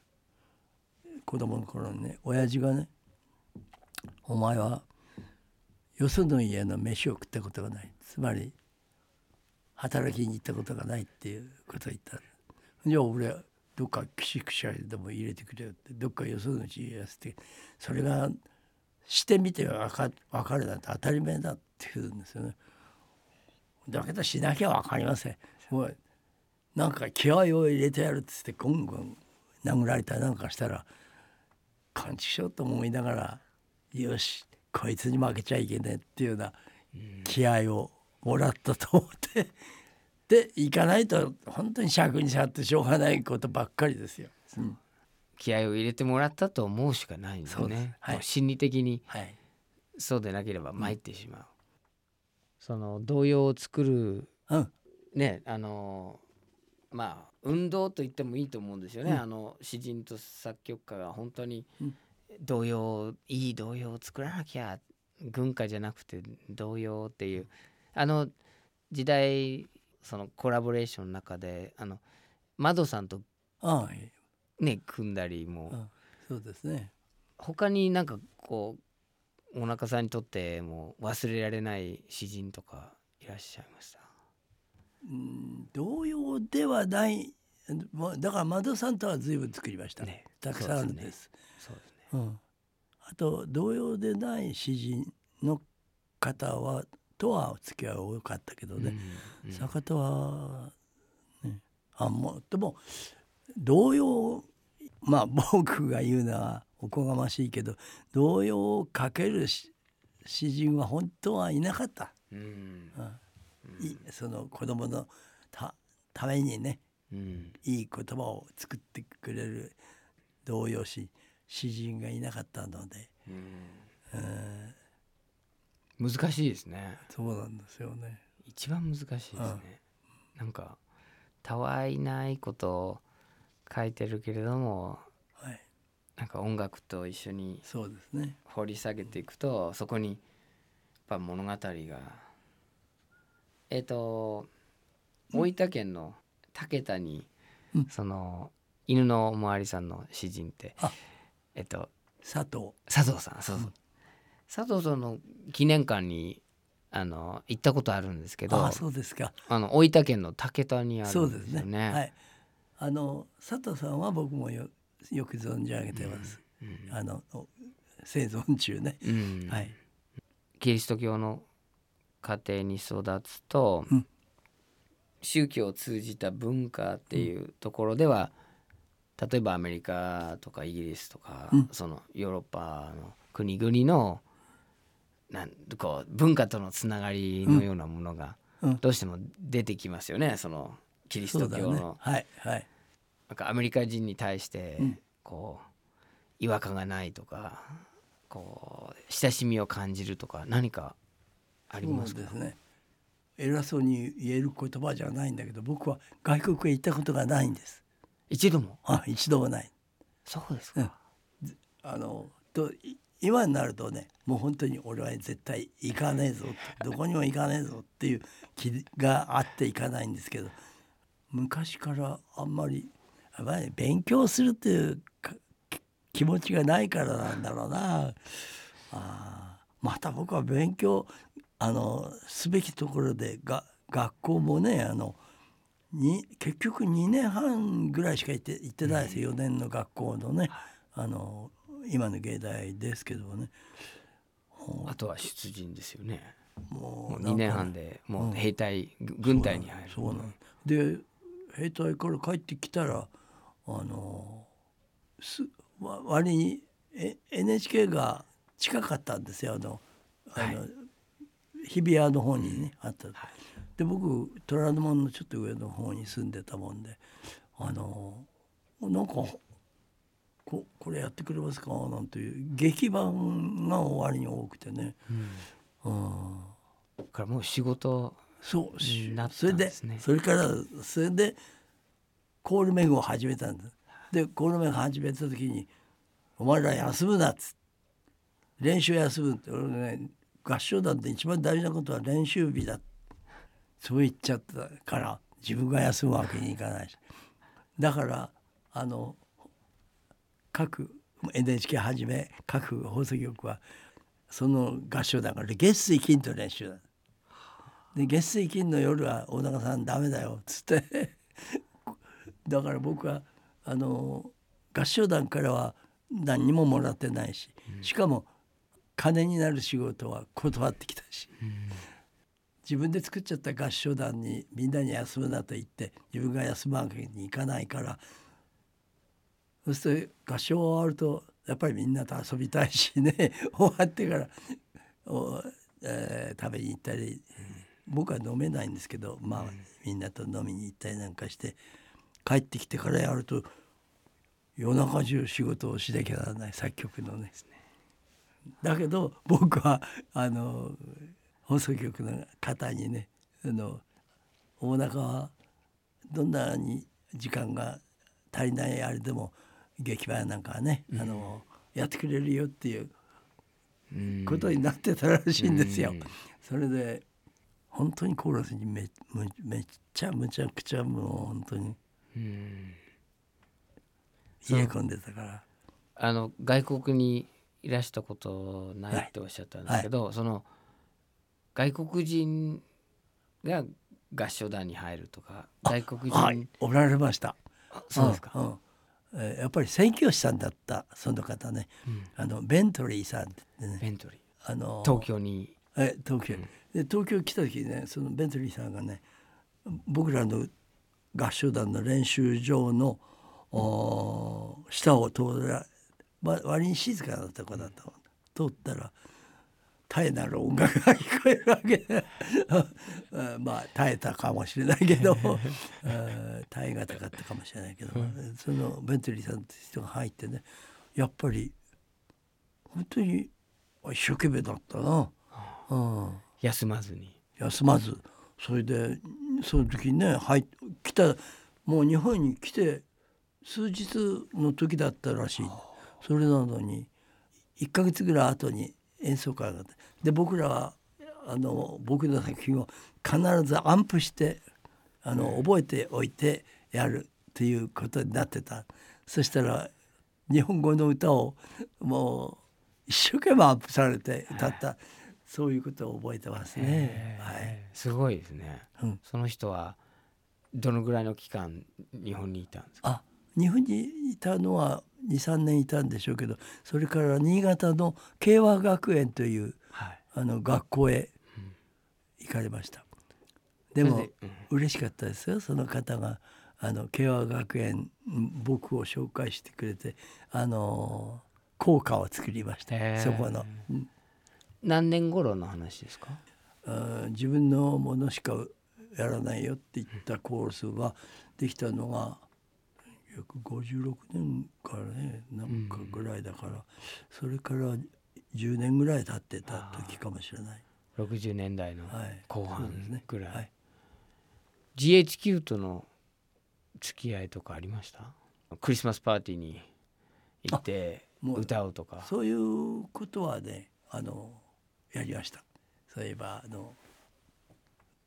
子供の頃にね親父がね「お前はよその家の飯を食ったことがない」つまり働きに行ったことがないっていうことを言ったじゃあ俺どっかキシクシャでも入れてくれよってどっかよその家やってそれがしてみて分か分かるなんて当たり前だって言うんですよね。だけどしなきゃ分かりません。もうなんか気合を入れてやるっつってゴンゴン殴られたりなんかしたら感知しようと思いながらよしこいつに負けちゃいけねえっていうような気合をもらったと思って。[laughs] で行かないと本当に尺に触ってしょうがないことばっかりですよ。うん。気合を入れてもらったと思うしかないんでね、はい。もう心理的にはい、そうでなければ参ってしまう、その童謡を作るうん。ねあのまあ運動と言ってもいいと思うんですよね、うん。あの詩人と作曲家が本当にうん童謡いい童謡を作らなきゃ軍歌じゃなくて童謡っていう。あの時代そのコラボレーションの中であの窓さんとね組んだりも、うんそうですね。他になんかこうお腹さんにとってもう忘れられない詩人とかいらっしゃいました？うん同様ではない。まだから窓さんとは随分作りました、ねたくさんあるんですそうですねうん、あと同様でない詩人の方はとはお付き合いは多かったけどね、うんうん。坂田は、ね、あもうでも童謡まあ僕が言うのはおこがましいけど童謡をかけるし詩人は本当はいなかった、うん。うん。いその子供のたためにねうん。いい言葉を作ってくれる童謡詩詩人がいなかったので、うん。難しいですね。そうなんですよね。一番難しいですね、なんかたわいないことを書いてるけれどもはい。なんか音楽と一緒にそうですね。掘り下げていくとそこにやっぱ物語がえっ、と大分県の竹田に、うん。その犬のおまわりさんの詩人ってあえっと佐藤。佐藤さんそうそう、佐藤さんの記念館にあの行ったことあるんですけどあそうですか。あの大分県の竹田にあるそうでね。んですすよね。はい。あの佐藤さんは僕もよよく存じ上げてます、うんあのお生存中ね、うん。はい。キリスト教の家庭に育つと、うん。宗教を通じた文化っていうところでは、例えばアメリカとかイギリスとか、うん。そのヨーロッパの国々のなんこう文化とのつながりのようなものがうん。どうしても出てきますよね、そのキリスト教の、はいはい。なんかアメリカ人に対してうん。こう違和感がないとかこう親しみを感じるとか何かありますか？ですね。偉そうに言える言葉じゃないんだけど僕は外国へ行ったことがないんです一度も？あ一度もない。そうですか、あのとい今になるとねもう本当に俺は絶対行かねえぞどこにも行かねえぞっていう気があって行かないんですけど昔からあんまりやっぱり勉強するっていう気持ちがないからなんだろうな。あーまた僕は勉強あのすべきところでが学校もねあのに結局2年半ぐらいしか行って行ってないですよ4年の学校のね。あの今の芸大ですけどね。あとは出陣ですよね。もうもう2年半でもう兵隊、ぐ軍隊に入る。そうなんで兵隊から帰ってきたらあのすわ割にえ NHK が近かったんですよ。あのあの、日比谷の方にねあった、で僕虎ノ門のちょっと上の方に住んでたもんであのなんかここれやってくれますか？なんていう劇版が終わりに多くてね、うん。だからもう仕事そう。しなったそれでんですね。それからそれでコールメグを始めたんだでコールメグ始めた時に「お前ら休むな」っつって練習休むって俺ね合唱団で一番大事なことは練習日だそう言っちゃったから自分が休むわけにいかないし。だからあの各 NHK はじめ各放送局はその合唱団から月水金と練習だ。で月水金の夜は大中さんダメだよっつって。[laughs] だから僕はあの合唱団からは何にももらってないし。しかも金になる仕事は断ってきたし、自分で作っちゃった合唱団にみんなに休むなと言って自分が休むわけにいかないから。そうすると合唱終わるとやっぱりみんなと遊びたいしね。[laughs] 終わってからお、えー食べに行ったり、僕は飲めないんですけどまあ、みんなと飲みに行ったりなんかして帰ってきてからやると夜中中仕事をしなきゃならない作曲のね。だけど僕はあの放送局の方にねあの大中はどんなに時間が足りないあれでも劇場なんかはね、あのやってくれるよっていううん。ことになってたらしいんですよ。うん。それで本当にコーラスにめめめっちゃむちゃくちゃもう本当にうん。入れ込んでたから。あの外国にいらしたことないっておっしゃったんですけど、その外国人が合唱団に入るとか外国人、はい、おられました。あそうですか、うんうん。えーやっぱり宣教師さんだったその方ね、うん。あのベントリーさんってね。ベントリあのー東京に。え東京、で東京来た時ねそのベントリーさんがね僕らの合唱団の練習場のおー下を通ら、ま、割に静かなとこだった通ったら絶えなる音楽が聞こえるわけ。[laughs] まあ耐えたかもしれないけど。あ [laughs] 耐え難かったかもしれないけど、そのベントリーさんって人が入ってねやっぱり本当に一生懸命だったな。うん。休まずに。休まず。それでその時にね入っ来たもう日本に来て数日の時だったらしい。それなのに1ヶ月ぐらい後に演奏会があってで僕らはあの僕の作品を必ずアンプしてあの覚えておいてやるということになってた。そしたら日本語の歌をもう一生懸命アップされて歌った。そういうことを覚えてますね。はい、すごいですね、うん。その人はどのぐらいの期間日本にいたんですか？あ日本にいたのは23年いたんでしょうけどそれから新潟の慶和学園というはいあの学校へ行かれました。でも嬉しかったですよ。その方があの慶和学園うん僕を紹介してくれてあの校歌を作りました。そこの、うん。何年頃の話ですか？自分のものしかやらないよって言ったコーラスができたのが約56年からねなんかぐらいだから、それから10年ぐらい経ってた時かもしれない。60年代のはい、後半そうですねぐらい、はい、GHQ との付き合いとかありました？クリスマスパーティーに行ってあもう歌うとか。そういうことはねあのやりました。そういえばあの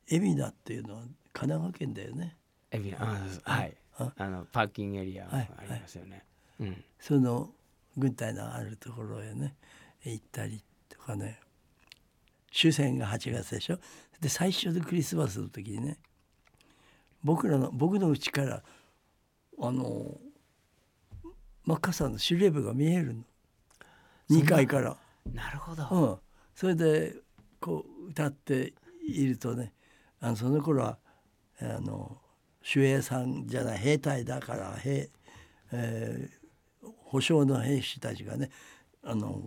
海老名っていうのは神奈川県だよね。エビナあはい。ああ。のパーキングエリアはい。ありますよね、うん。その軍隊のあるところへね行ったりとかね。終戦が8月でしょ。で最初のクリスマスの時にね僕らの僕の家からあの真っ赤さんの司令部が見えるの。2階から。なるほど、うん、それでこう歌っているとねあのその頃はあの守衛さんじゃない兵隊だから兵、えー保障の兵士たちがねあの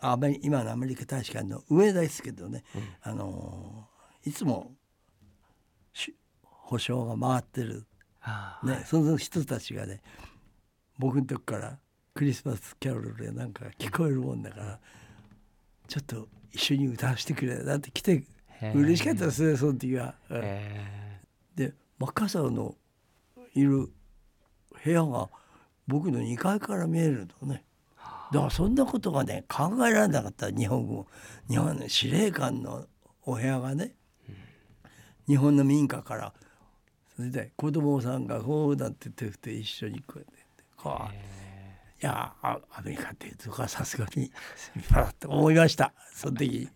アメリ今のアメリカ大使館の上ですけどね、あのいつもし保障が回ってる。ああね、その人たちがね僕のとこからクリスマスキャロルでなんか聞こえるもんだからちょっと一緒に歌わせてくれなんて来て嬉しかったですねその時は。うん。え。でマッカーサーのいる部屋が僕の2階から見えるのね。だからそんなことがね考えられなかった。日本語。日本の司令官のお部屋がね、日本の民家から。それで子供さんがこうなって手振って一緒にこうやって。こう、いやあアメリカっていうとこはさすがに立派だと思いました。その時、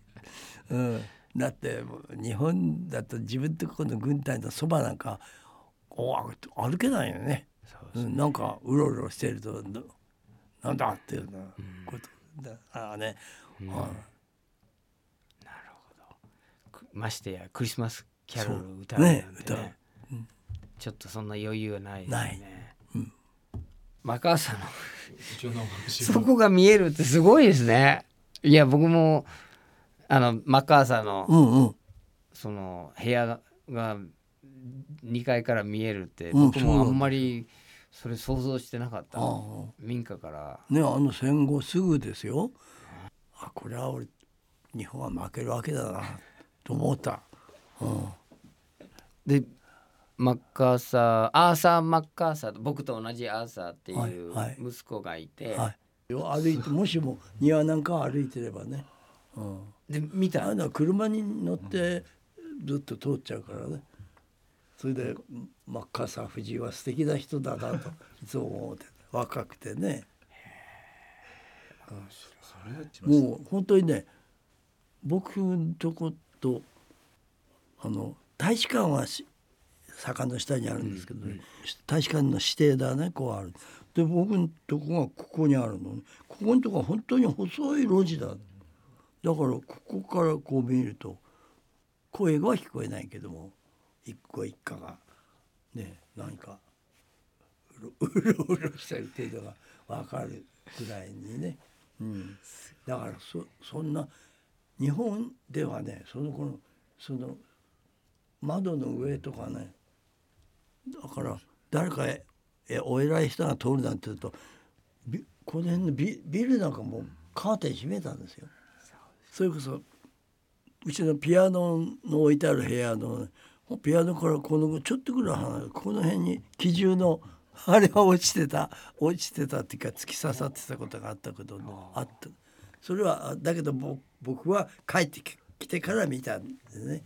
うん、だって日本だと自分とこの軍隊のそばなんかこう歩けないよね。うん、なんかうろうろしてるとななんだ？っていうなことだ。からね、うん。くましてやクリスマスキャロル歌うなんてね。ね歌う。ちょっとそんな余裕はないですよない。ね、うん。マカーサーのそこが見えるってすごいですね。いや僕もあのマッカーサーのうんうん。その部屋が2階から見えるってうん僕もあんまりそれ想像してなかった、民家から。ねあの戦後すぐですよ。あこれは俺日本は負けるわけだなと思った、うん、でマッカーサーアーサー・マッカーサー僕と同じアーサーっていはいうはい。息子がいて、はい、歩いてもしも庭なんか歩いてればね、うん、で見た。あのは車に乗ってずっと通っちゃうからねそれでマッカーサー藤井は素敵な人だなと [laughs] いつも思ってた若くてね。もう本当にね僕のとことあの大使館はし坂の下にあるんですけどね、大使館の指定だねこうある。で僕のとこがここにあるの。ねここのとこは本当に細い路地だ。だからここからこう見ると声は聞こえないけども一個一家がね何か [laughs] うろうろしてるっていうのが分かるぐらいにね、うん、だからそそんな日本ではねそのこのその窓の上とかねだから誰かええお偉い人が通るなんて言うとビこの辺のビビルなんかもうカーテン閉めたんですよ。それこそうちのピアノの置いてある部屋のピアノからこのちょっとぐらい離れこの辺に機銃の [laughs] あれは落ちてた落ちてたっていうか突き刺さってたことがあったけどあった。それはあだけどぼ僕は帰ってき来てから見たんですね。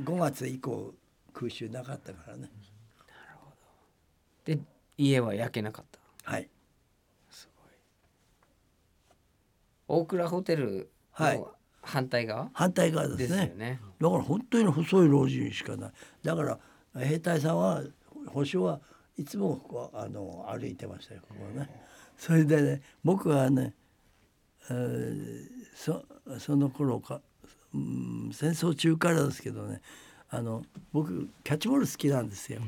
5月以降空襲なかったからね。で家は焼けなかった。はい。大倉ホテルはい。の反対側、反対側でですすねよね。だから本当に細い老人しかない。だから兵隊さんは星はいつもこうあの歩いてましたよここね。それでね僕はね、えーそその頃か、うん、戦争中からですけどねあの僕キャッチボール好きなんですよ、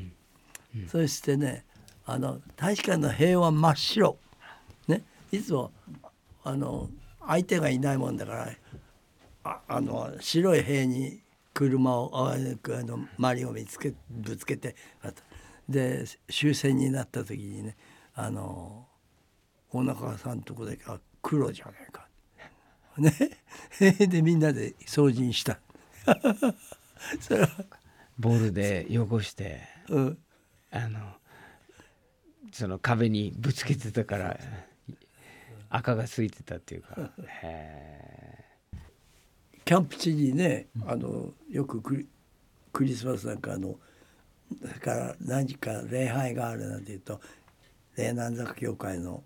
そしてねあの大使館の塀は真っ白。ね。いつもあの相手がいないもんだからああの白い塀に車をああの周りを見つけぶつけてで終戦になった時にねあの大中さんとこだけは黒じゃないか。ね。[laughs] でみんなで掃除にした。[laughs] それは、ボールで汚してうん、あのその壁にぶつけてたから赤がついてたっていうか。へキャンプ地にねあのよくクリクリスマスなんかあのだから何か礼拝があるなんていうと霊南坂教会の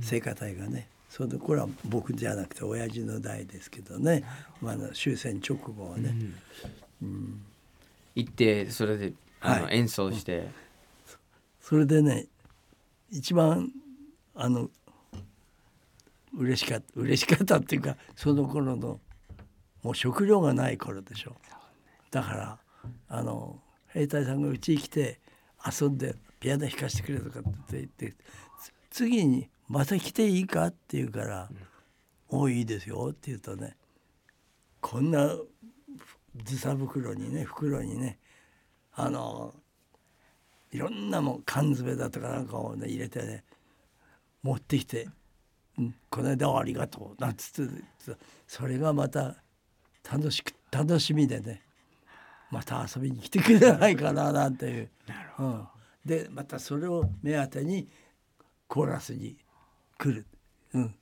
聖歌隊がねそれでこれは僕じゃなくて親父の代ですけどね、まあ終戦直後はね、え行ってそれであの、はい。演奏して、それでね一番あの嬉しかった嬉しかったっていうかその頃のもう食料がない頃でしょだからあの兵隊さんがうちに来て遊んでピアノ弾かせてくれとかって言って次に「また来ていいか?」って言うから「おいいいですよ」って言うとねこんなずさ袋にね袋にねあのいろんなもん缶詰だとかなんかをね入れてね持ってきて「うん、この間はありがとう」なんつってそれがまた楽しく楽しみでねまた遊びに来てくれないかななんていう。うん、でまたそれを目当てにコーラスに来る。うん、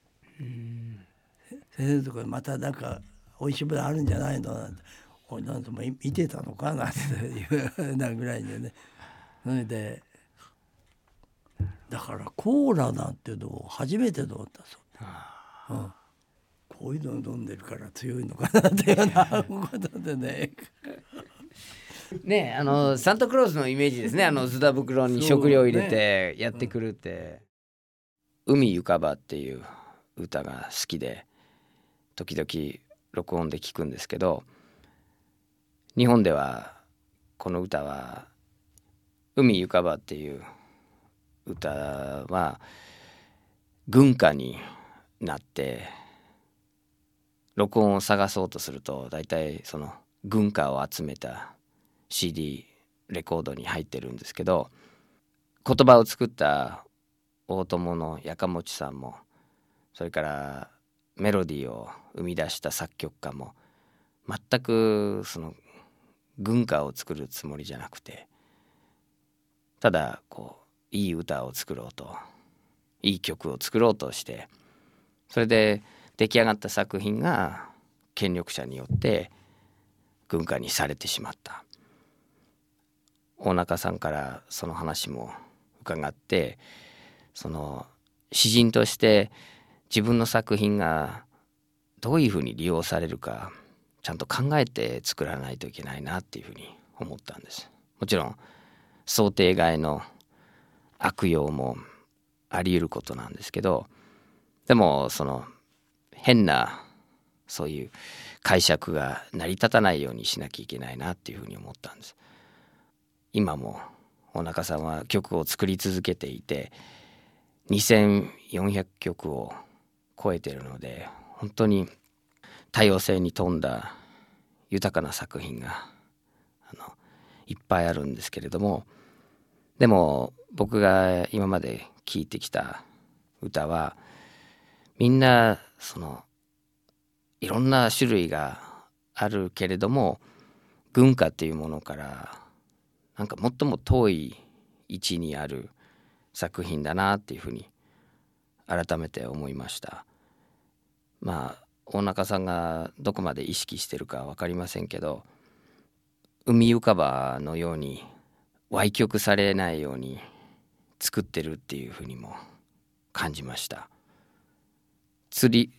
先生のところにまたなんか美味しいものあるんじゃないのなんて「おいなんとも見てたのか?」なんていうなぐらいでね。それでだからコーラなんていうのを初めて飲んだそう、うん、こういうのを飲んでるから強いのかなっていうことでね。ねあのサンタクロースのイメージですね。あのズダ袋に食料入れてやってくるって「海ゆかば」っていう歌が好きで時々録音で聞くんですけど日本ではこの歌は「海ゆかば」っていう歌は軍歌になって録音を探そうとすると大体その軍歌を集めた CD レコードに入ってるんですけど言葉を作った大友のやかもちさんもそれからメロディーを生み出した作曲家も全くその軍歌を作るつもりじゃなくてただこういい歌を作ろうといい曲を作ろうとしてそれで出来上がった作品が権力者によって軍歌にされてしまった大中さんからその話も伺ってその詩人として自分の作品がどういうふうに利用されるかちゃんと考えて作らないといけないなっていうふうに思ったんです。もちろん想定外の悪用もあり得ることなんですけどでもその変なそういう解釈が成り立たないようにしなきゃいけないなっていうふうに思ったんです。今も大中さんは曲を作り続けていて2400曲を超えてるので本当に多様性に富んだ豊かな作品があのいっぱいあるんですけれどもでも僕が今まで聴いてきた歌はみんなそのいろんな種類があるけれども軍歌っていうものからなんか最も遠い位置にある作品だなっていうふうに改めて思いました。まあ大中さんがどこまで意識してるか分かりませんけど海浮かばのように歪曲されないように作ってるっていうふうにも感じました。釣り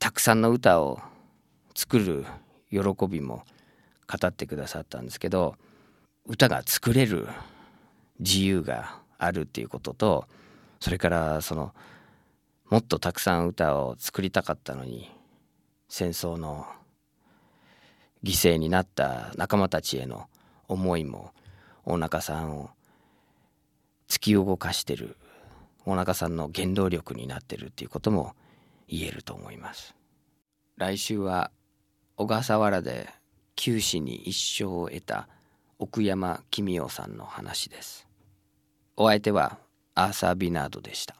たくさんの歌を作る喜びも語ってくださったんですけど歌が作れる自由があるっていうこととそれからそのもっとたくさん歌を作りたかったのに戦争の犠牲になった仲間たちへの思いも大中さんを突き動かしてる大中さんの原動力になってるっていうことも言えると思います。来週は小笠原で九死に一生を得た奥山公夫さんの話です。お相手はアーサー・ビナードでした。